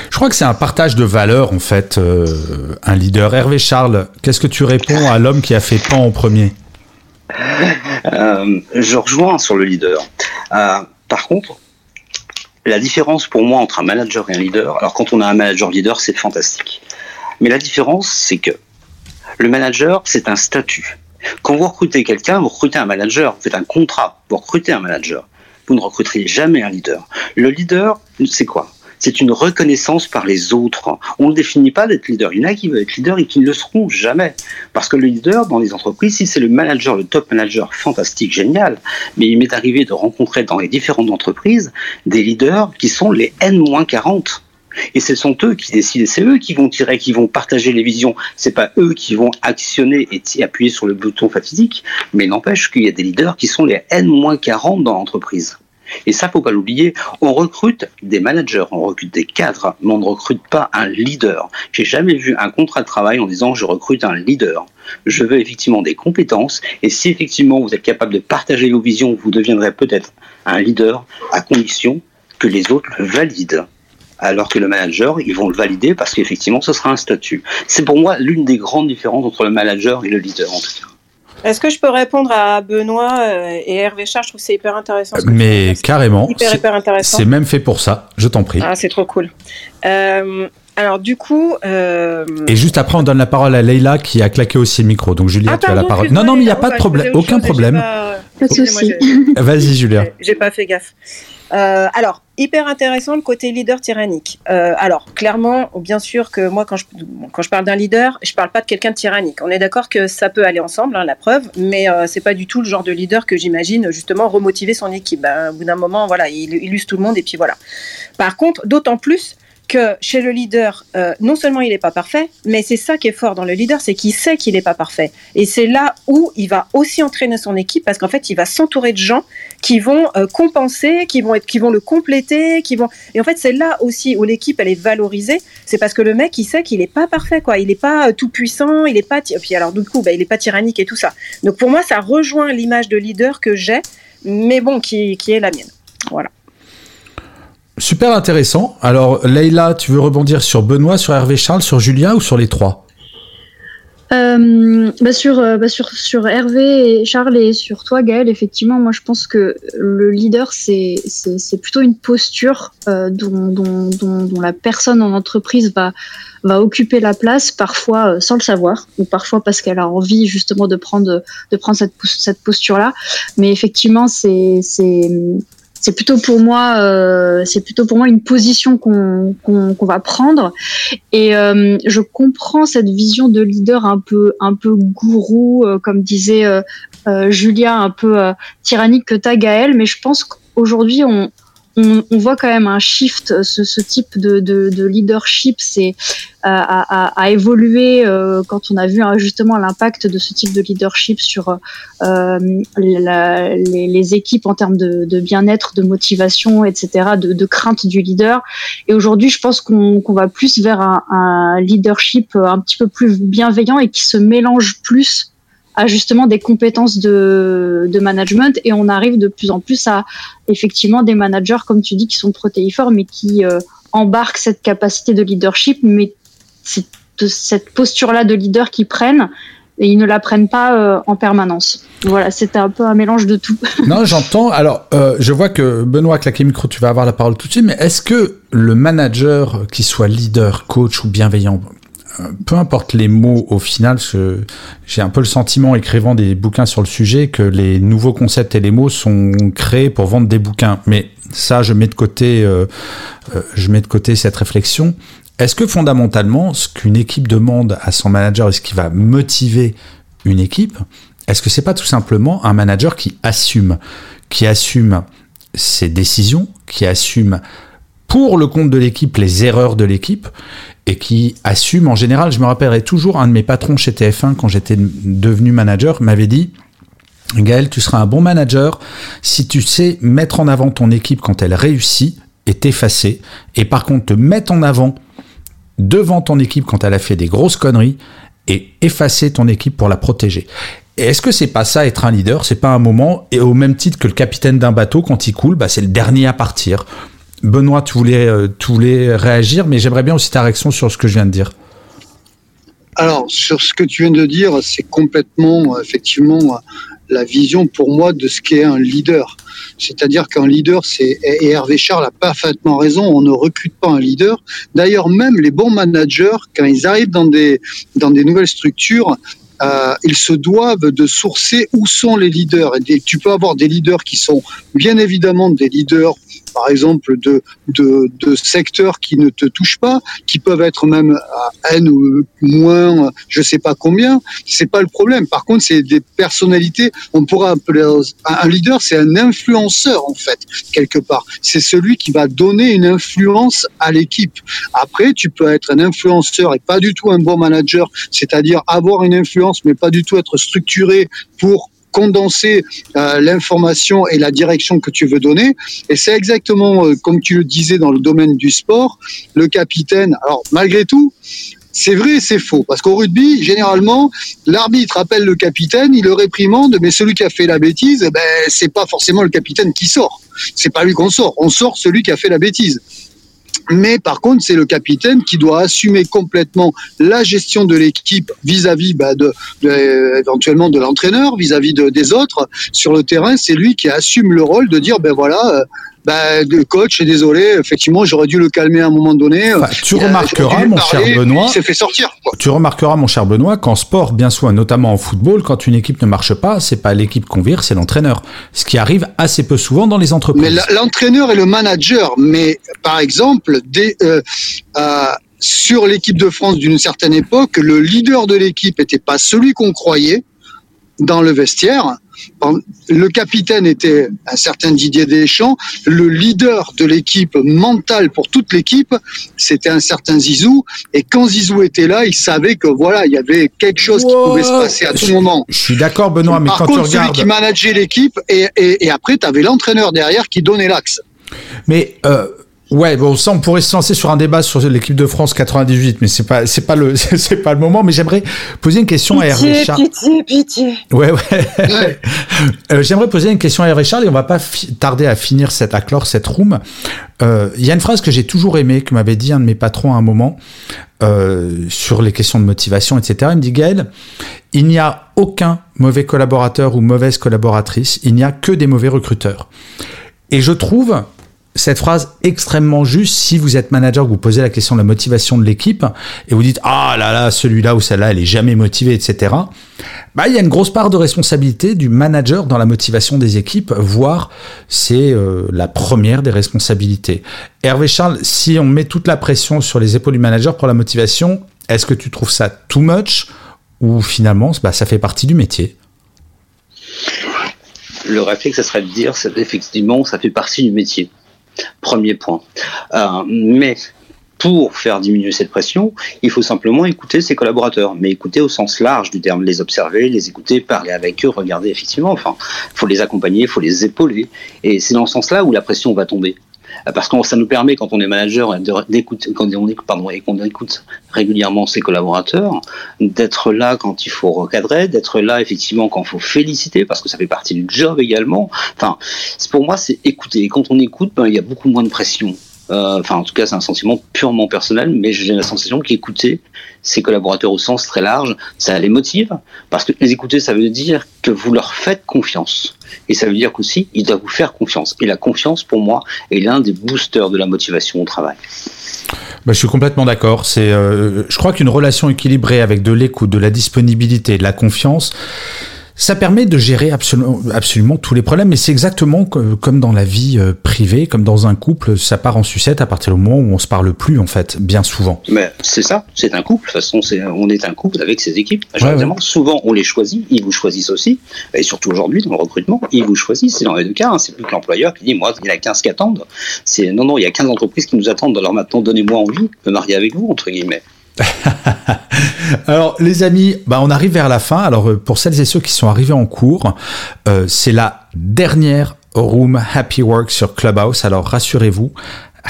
Speaker 1: Je crois que c'est un partage de valeurs, en fait, euh, un leader. Hervé Charles, qu'est-ce que tu réponds à l'homme qui a fait pan en premier
Speaker 2: Euh, je rejoins sur le leader. Euh, par contre, la différence pour moi entre un manager et un leader, alors quand on a un manager leader, c'est fantastique. Mais la différence, c'est que le manager, c'est un statut. Quand vous recrutez quelqu'un, vous recrutez un manager, vous faites un contrat, vous recrutez un manager. Vous ne recruterez jamais un leader. Le leader, c'est quoi? C'est une reconnaissance par les autres. On ne définit pas d'être leader. Il y en a qui veulent être leader et qui ne le seront jamais. Parce que le leader dans les entreprises, si c'est le manager, le top manager, fantastique, génial. Mais il m'est arrivé de rencontrer dans les différentes entreprises des leaders qui sont les N-40. Et ce sont eux qui décident, c'est eux qui vont tirer, qui vont partager les visions. C'est pas eux qui vont actionner et appuyer sur le bouton fatidique, mais n'empêche qu'il y a des leaders qui sont les N-40 dans l'entreprise. Et ça, faut pas l'oublier. On recrute des managers, on recrute des cadres, mais on ne recrute pas un leader. J'ai jamais vu un contrat de travail en disant je recrute un leader. Je veux effectivement des compétences, et si effectivement vous êtes capable de partager vos visions, vous deviendrez peut-être un leader à condition que les autres le valident. Alors que le manager, ils vont le valider parce qu'effectivement, ce sera un statut. C'est pour moi l'une des grandes différences entre le manager et le leader, en tout cas.
Speaker 5: Est-ce que je peux répondre à Benoît euh, et Hervé Charles Je trouve que c'est hyper intéressant. ce
Speaker 1: Mais carrément,
Speaker 5: hyper
Speaker 1: c'est-
Speaker 5: hyper intéressant.
Speaker 1: c'est même fait pour ça, je t'en prie.
Speaker 5: Ah, c'est trop cool. Euh, alors du coup, euh,
Speaker 1: Et juste après, on donne la parole à Leïla qui a claqué aussi le micro. Donc Julia,
Speaker 5: ah,
Speaker 1: tu as la parole. Non, non, mais il n'y a pas de problème, aucun
Speaker 5: chose
Speaker 1: problème.
Speaker 5: pas-
Speaker 4: de souci.
Speaker 1: Vas-y, Julia.
Speaker 5: J'ai- J'ai pas fait gaffe. Euh, alors, hyper intéressant le côté leader tyrannique. Euh, alors, clairement, bien sûr que moi, quand je, quand je parle d'un leader, je parle pas de quelqu'un de tyrannique. On est d'accord que ça peut aller ensemble, hein, la preuve, mais euh, c'est pas du tout le genre de leader que j'imagine justement remotiver son équipe. Ben, au bout d'un moment, voilà, il, il use tout le monde et puis voilà. Par contre, d'autant plus que chez le leader, euh, non seulement il n'est pas parfait, mais c'est ça qui est fort dans le leader, c'est qu'il sait qu'il n'est pas parfait. Et c'est là où il va aussi entraîner son équipe parce qu'en fait, il va s'entourer de gens qui vont euh, compenser, qui vont être, qui vont le compléter, qui vont. Et en fait, c'est là aussi où l'équipe elle est valorisée. C'est parce que le mec, il sait qu'il n'est pas parfait, quoi. Il n'est pas euh, tout puissant, il n'est pas. Puis alors du coup, bah, il n'est pas tyrannique et tout ça. Donc pour moi, ça rejoint l'image de leader que j'ai, mais bon, qui, qui est la mienne. Voilà.
Speaker 1: Super intéressant. Alors, Leïla, tu veux rebondir sur Benoît, sur Hervé Charles, sur Julia ou sur les trois?
Speaker 4: Euh, bah sur, euh, bah sur, Hervé et Charles et sur toi, Gaël, effectivement, moi je pense que le leader, c'est plutôt une posture euh, dont, la personne en entreprise va, occuper la place, parfois sans le savoir, ou parfois parce qu'elle a envie justement de prendre, cette posture-là. Mais effectivement, c'est c'est plutôt pour moi, euh, c'est plutôt pour moi une position qu'on qu'on qu'on va prendre. Et euh, je comprends cette vision de leader un peu, un peu gourou, euh, comme disait euh, euh, Julia, un peu euh, tyrannique que t'as Gaël. Mais je pense qu'aujourd'hui, on, on, voit quand même un shift. Ce, type de, leadership, c'est à, évoluer quand on a vu hein, justement l'impact de ce type de leadership sur les, équipes en termes de, bien-être, de motivation, etc., de, crainte du leader. Et aujourd'hui, je pense qu'on va plus vers un, un leadership un petit peu plus bienveillant et qui se mélange plus à justement des compétences de, management et on arrive de plus en plus à effectivement des managers comme tu dis qui sont protéiformes mais qui euh, embarquent cette capacité de leadership mais c'est cette posture là de leader qu'ils prennent et ils ne la prennent pas euh, en permanence. Voilà, c'était un peu un mélange de tout.
Speaker 1: non, j'entends. Alors, euh, je vois que Benoît Claquet Micro, tu vas avoir la parole tout de suite, mais est-ce que le manager, qui soit leader, coach ou bienveillant, peu importe les mots au final, j'ai un peu le sentiment, écrivant des bouquins sur le sujet, que les nouveaux concepts et les mots sont créés pour vendre des bouquins. Mais ça, je mets de côté, euh, euh, je mets de côté cette réflexion. Est-ce que fondamentalement, ce qu'une équipe demande à son manager, est-ce qui va motiver une équipe Est-ce que c'est pas tout simplement un manager qui assume, qui assume ses décisions, qui assume pour le compte de l'équipe les erreurs de l'équipe et qui assume en général. Je me rappellerai toujours un de mes patrons chez TF1 quand j'étais devenu manager m'avait dit Gaël, tu seras un bon manager si tu sais mettre en avant ton équipe quand elle réussit et t'effacer, et par contre te mettre en avant devant ton équipe quand elle a fait des grosses conneries et effacer ton équipe pour la protéger. Est-ce que c'est pas ça être un leader? C'est pas un moment et au même titre que le capitaine d'un bateau quand il coule, bah c'est le dernier à partir. Benoît, tu voulais, euh, tu voulais réagir, mais j'aimerais bien aussi ta réaction sur ce que je viens de dire.
Speaker 3: Alors, sur ce que tu viens de dire, c'est complètement, effectivement, la vision pour moi de ce qu'est un leader. C'est-à-dire qu'un leader, c'est, et Hervé Charles a parfaitement raison, on ne recrute pas un leader. D'ailleurs, même les bons managers, quand ils arrivent dans des, dans des nouvelles structures, euh, ils se doivent de sourcer où sont les leaders. Et tu peux avoir des leaders qui sont bien évidemment des leaders par exemple, de, de, secteurs qui ne te touchent pas, qui peuvent être même à N ou moins, je sais pas combien. C'est pas le problème. Par contre, c'est des personnalités. On pourrait appeler un leader, c'est un influenceur en fait quelque part. C'est celui qui va donner une influence à l'équipe. Après, tu peux être un influenceur et pas du tout un bon manager, c'est-à-dire avoir une influence mais pas du tout être structuré pour condenser euh, l'information et la direction que tu veux donner. Et c'est exactement euh, comme tu le disais dans le domaine du sport, le capitaine. Alors malgré tout, c'est vrai, c'est faux. Parce qu'au rugby, généralement, l'arbitre appelle le capitaine, il le réprimande, mais celui qui a fait la bêtise, ben, c'est pas forcément le capitaine qui sort. C'est pas lui qu'on sort. On sort celui qui a fait la bêtise. Mais par contre, c'est le capitaine qui doit assumer complètement la gestion de l'équipe vis-à-vis bah, de, éventuellement de l'entraîneur, vis-à-vis des autres sur le terrain. C'est lui qui assume le rôle de dire ben voilà, euh, bah, le coach, désolé, effectivement, j'aurais dû le calmer à un moment donné.
Speaker 1: tu remarqueras, mon cher Benoît.
Speaker 3: Il s'est fait sortir.
Speaker 1: Tu remarqueras, mon cher Benoît, qu'en sport, bien soit, notamment en football, quand une équipe ne marche pas, c'est pas l'équipe qu'on vire, c'est l'entraîneur. Ce qui arrive assez peu souvent dans les entreprises.
Speaker 3: Mais l'entraîneur et le manager. Mais par exemple, des, euh, euh, sur l'équipe de France d'une certaine époque, le leader de l'équipe n'était pas celui qu'on croyait dans le vestiaire le capitaine était un certain Didier Deschamps. Le leader de l'équipe mentale pour toute l'équipe, c'était un certain Zizou. Et quand Zizou était là, il savait que voilà, il y avait quelque chose qui pouvait se passer à tout moment.
Speaker 1: Je suis d'accord, Benoît, mais
Speaker 3: Par
Speaker 1: quand
Speaker 3: contre,
Speaker 1: tu regardes...
Speaker 3: celui qui manageait l'équipe, et, et, après, tu avais l'entraîneur derrière qui donnait l'axe.
Speaker 1: Mais euh, Ouais, bon, ça, on pourrait se lancer sur un débat sur l'équipe de France 98, mais c'est pas, c'est pas le, c'est pas le moment. Mais j'aimerais poser une question à Hervé Charles.
Speaker 5: Pitié, pitié.
Speaker 1: Ouais, ouais. euh, j'aimerais poser une question à Hervé Charles et on va pas tarder à finir cette, à clore cette room. Euh, il y a une phrase que j'ai toujours aimée, que m'avait dit un de mes patrons à un moment, euh, sur les questions de motivation, etc. Il me dit, Gaël, il n'y a aucun mauvais collaborateur ou mauvaise collaboratrice, il n'y a que des mauvais recruteurs. Et je trouve cette phrase extrêmement juste si vous êtes manager, vous posez la question de la motivation de l'équipe et vous dites ah là là celui-là ou celle-là elle est jamais motivée etc. Bah il y a une grosse part de responsabilité du manager dans la motivation des équipes, voire c'est euh, la première des responsabilités. Hervé Charles, si on met toute la pression sur les épaules du manager pour la motivation, est-ce que tu trouves ça too much ou finalement bah, ça fait partie du métier?
Speaker 2: Le réflexe, ça serait de dire, effectivement, ça fait partie du métier. Premier point. Euh, mais pour faire diminuer cette pression, il faut simplement écouter ses collaborateurs, mais écouter au sens large du terme, les observer, les écouter, parler avec eux, regarder effectivement. Enfin, il faut les accompagner, il faut les épauler, et c'est dans ce sens-là où la pression va tomber parce que ça nous permet, quand on est manager, d'écouter, quand on écoute, pardon, et qu'on écoute régulièrement ses collaborateurs, d'être là quand il faut recadrer, d'être là effectivement quand il faut féliciter, parce que ça fait partie du job également. Enfin, pour moi, c'est écouter. Et quand on écoute, ben, il y a beaucoup moins de pression. Euh, enfin, en tout cas, c'est un sentiment purement personnel, mais j'ai la sensation qu'écouter ses collaborateurs au sens très large, ça les motive, parce que les écouter, ça veut dire que vous leur faites confiance. Et ça veut dire qu'aussi, ils doivent vous faire confiance. Et la confiance, pour moi, est l'un des boosters de la motivation au travail.
Speaker 1: Bah, je suis complètement d'accord. C'est, euh, je crois qu'une relation équilibrée avec de l'écoute, de la disponibilité, de la confiance, ça permet de gérer absolument, absolument tous les problèmes, mais c'est exactement comme dans la vie euh, privée, comme dans un couple, ça part en sucette à partir du moment où on se parle plus, en fait, bien souvent.
Speaker 2: Mais c'est ça, c'est un couple. De toute façon, c'est, on est un couple avec ses équipes. Souvent, on les choisit, ils vous choisissent aussi, et surtout aujourd'hui dans le recrutement, ils vous choisissent. C'est dans les deux cas. Hein. C'est plus que l'employeur qui dit, moi, il y a 15 qui attendent. C'est non, non, il y a 15 entreprises qui nous attendent. Alors maintenant, donnez-moi envie de me marier avec vous entre guillemets.
Speaker 1: Alors les amis, bah, on arrive vers la fin. Alors euh, pour celles et ceux qui sont arrivés en cours, euh, c'est la dernière room Happy Work sur Clubhouse. Alors rassurez-vous,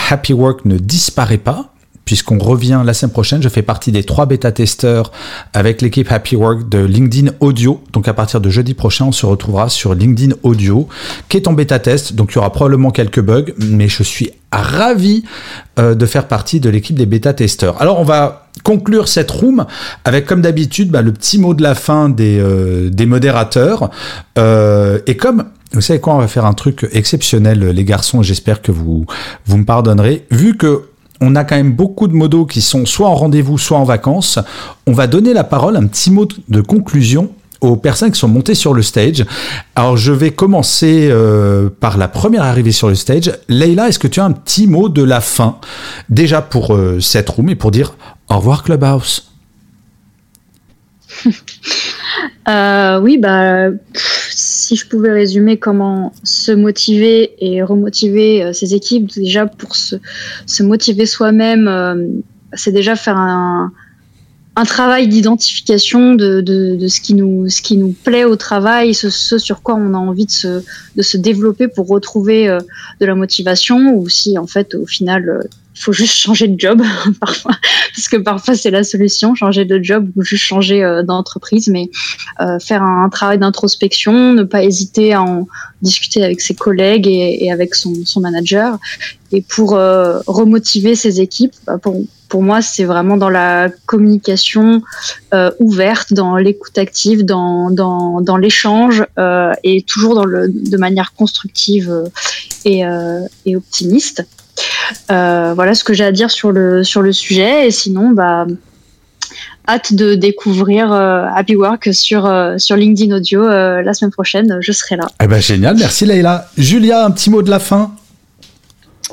Speaker 1: Happy Work ne disparaît pas puisqu'on revient la semaine prochaine. Je fais partie des trois bêta-testeurs avec l'équipe Happy Work de LinkedIn Audio. Donc à partir de jeudi prochain, on se retrouvera sur LinkedIn Audio, qui est en bêta-test. Donc il y aura probablement quelques bugs, mais je suis ravi euh, de faire partie de l'équipe des bêta-testeurs. Alors on va conclure cette room avec comme d'habitude bah, le petit mot de la fin des, euh, modérateurs. Euh, et comme vous savez quoi, on va faire un truc exceptionnel, les garçons, j'espère que vous, vous me pardonnerez. Vu que on a quand même beaucoup de modos qui sont soit en rendez-vous, soit en vacances. On va donner la parole, un petit mot de conclusion aux personnes qui sont montées sur le stage. Alors je vais commencer euh, par la première arrivée sur le stage. Leïla, est-ce que tu as un petit mot de la fin? Déjà pour euh, cette room et pour dire au revoir Clubhouse
Speaker 4: euh, Oui, bah si je pouvais résumer comment se motiver et remotiver euh, ses équipes, déjà pour se, motiver soi-même, euh, c'est déjà faire un, travail d'identification de, ce, qui nous, ce qui nous plaît au travail, ce, sur quoi on a envie de se, de se développer pour retrouver euh, de la motivation, ou si en fait au final il faut juste changer de job parfois, parce que parfois c'est la solution, changer de job ou juste changer euh, d'entreprise, mais euh, faire un, travail d'introspection, ne pas hésiter à en discuter avec ses collègues et, avec son, manager. Et pour euh, remotiver ses équipes, bah pour, moi, c'est vraiment dans la communication ouverte, dans l'écoute active, dans, dans, dans l'échange et toujours dans le, de manière constructive et, et optimiste. Euh, voilà ce que j'ai à dire sur le, sur le sujet. Et sinon, bah, hâte de découvrir euh, Happy Work sur, euh, sur LinkedIn Audio la semaine prochaine. Je serai là.
Speaker 1: Eh ben, génial, merci Leïla. Julia, un petit mot de la fin?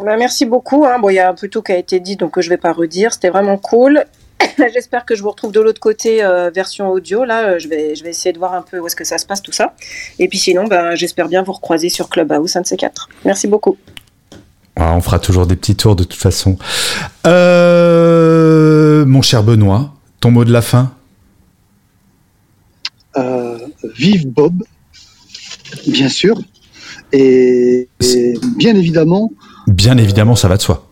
Speaker 5: Bah, merci beaucoup. Hein. Bon, il y a un peu tout qui a été dit, donc je ne vais pas redire. C'était vraiment cool. J'espère que je vous retrouve de l'autre côté, version audio. Là, je vais, je vais essayer de voir un peu où est-ce que ça se passe, tout ça. Et puis sinon, ben, j'espère bien vous recroiser sur Clubhouse, un de ces quatre. Merci beaucoup.
Speaker 1: Ah, on fera toujours des petits tours de toute façon. Euh, mon cher Benoît, ton mot de la fin
Speaker 3: euh, Vive Bob, bien sûr. Et, bien évidemment.
Speaker 1: Bien évidemment, ça va de soi.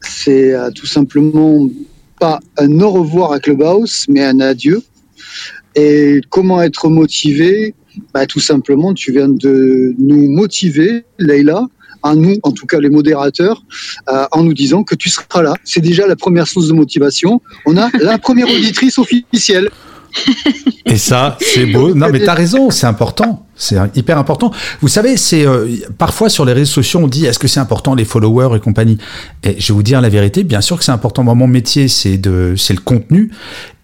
Speaker 3: C'est euh, tout simplement pas un au revoir à Clubhouse, mais un adieu. Et comment être motivé? Bah, Tout simplement, tu viens de nous motiver, Leïla, à nous, en tout cas les modérateurs, euh, en nous disant que tu seras là. C'est déjà la première source de motivation. On a la première auditrice officielle.
Speaker 1: Et ça, c'est beau. Non, mais t'as raison, c'est important. C'est hyper important. Vous savez, c'est euh, parfois sur les réseaux sociaux, on dit est-ce que c'est important les followers et compagnie? Et je vais vous dire la vérité, bien sûr que c'est important. Moi, mon métier, c'est de, c'est le contenu.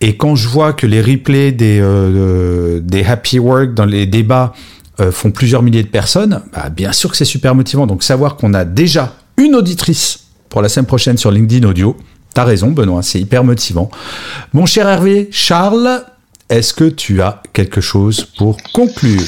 Speaker 1: Et quand je vois que les replays des euh, des happy work dans les débats euh, font plusieurs milliers de personnes, bah, bien sûr que c'est super motivant. Donc savoir qu'on a déjà une auditrice pour la semaine prochaine sur LinkedIn Audio, t'as raison Benoît, c'est hyper motivant. Mon cher Hervé, Charles, est-ce que tu as quelque chose pour conclure?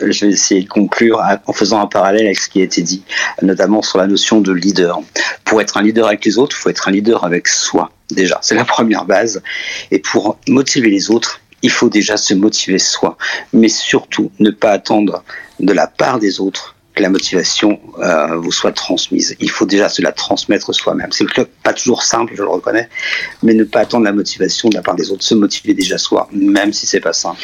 Speaker 2: Je vais essayer de conclure en faisant un parallèle avec ce qui a été dit, notamment sur la notion de leader. Pour être un leader avec les autres, il faut être un leader avec soi, déjà. C'est la première base. Et pour motiver les autres, il faut déjà se motiver soi. Mais surtout, ne pas attendre de la part des autres que la motivation euh, vous soit transmise. Il faut déjà se la transmettre soi-même. C'est pas toujours simple, je le reconnais, mais ne pas attendre la motivation de la part des autres, se motiver déjà soi, même si c'est pas simple.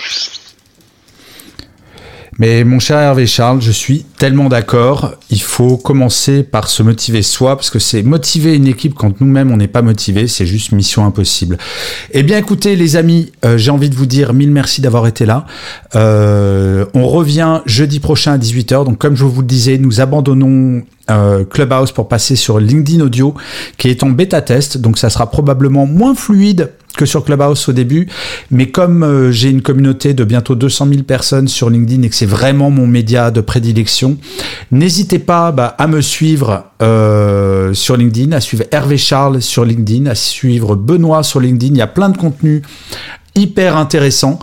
Speaker 1: Mais mon cher Hervé Charles, je suis tellement d'accord. Il faut commencer par se motiver soi, parce que c'est motiver une équipe quand nous-mêmes on n'est pas motivé, c'est juste mission impossible. Eh bien, écoutez, les amis, euh, j'ai envie de vous dire mille merci d'avoir été là. Euh, on revient jeudi prochain à 18h. Donc, comme je vous le disais, nous abandonnons euh, Clubhouse pour passer sur LinkedIn Audio, qui est en bêta test. Donc, ça sera probablement moins fluide que sur Clubhouse au début. Mais comme euh, j'ai une communauté de bientôt 200 000 personnes sur LinkedIn et que c'est vraiment mon média de prédilection, n'hésitez pas bah, à me suivre euh, sur LinkedIn, à suivre Hervé Charles sur LinkedIn, à suivre Benoît sur LinkedIn. Il y a plein de contenus hyper intéressant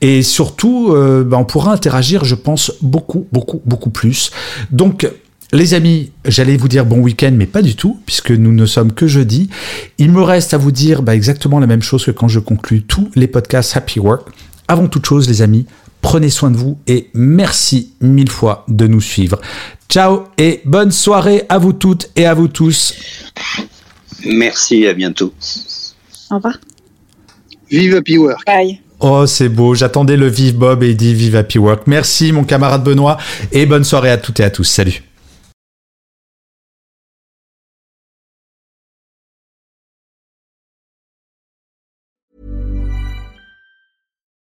Speaker 1: et surtout euh, bah, on pourra interagir je pense beaucoup beaucoup beaucoup plus donc les amis, j'allais vous dire bon week-end, mais pas du tout, puisque nous ne sommes que jeudi. Il me reste à vous dire bah, exactement la même chose que quand je conclus tous les podcasts Happy Work. Avant toute chose, les amis, prenez soin de vous et merci mille fois de nous suivre. Ciao et bonne soirée à vous toutes et à vous tous.
Speaker 2: Merci, à bientôt.
Speaker 4: Au revoir.
Speaker 3: Vive Happy Work.
Speaker 5: Bye.
Speaker 1: Oh, c'est beau. J'attendais le Vive Bob et il dit Vive Happy Work. Merci, mon camarade Benoît. Et bonne soirée à toutes et à tous. Salut.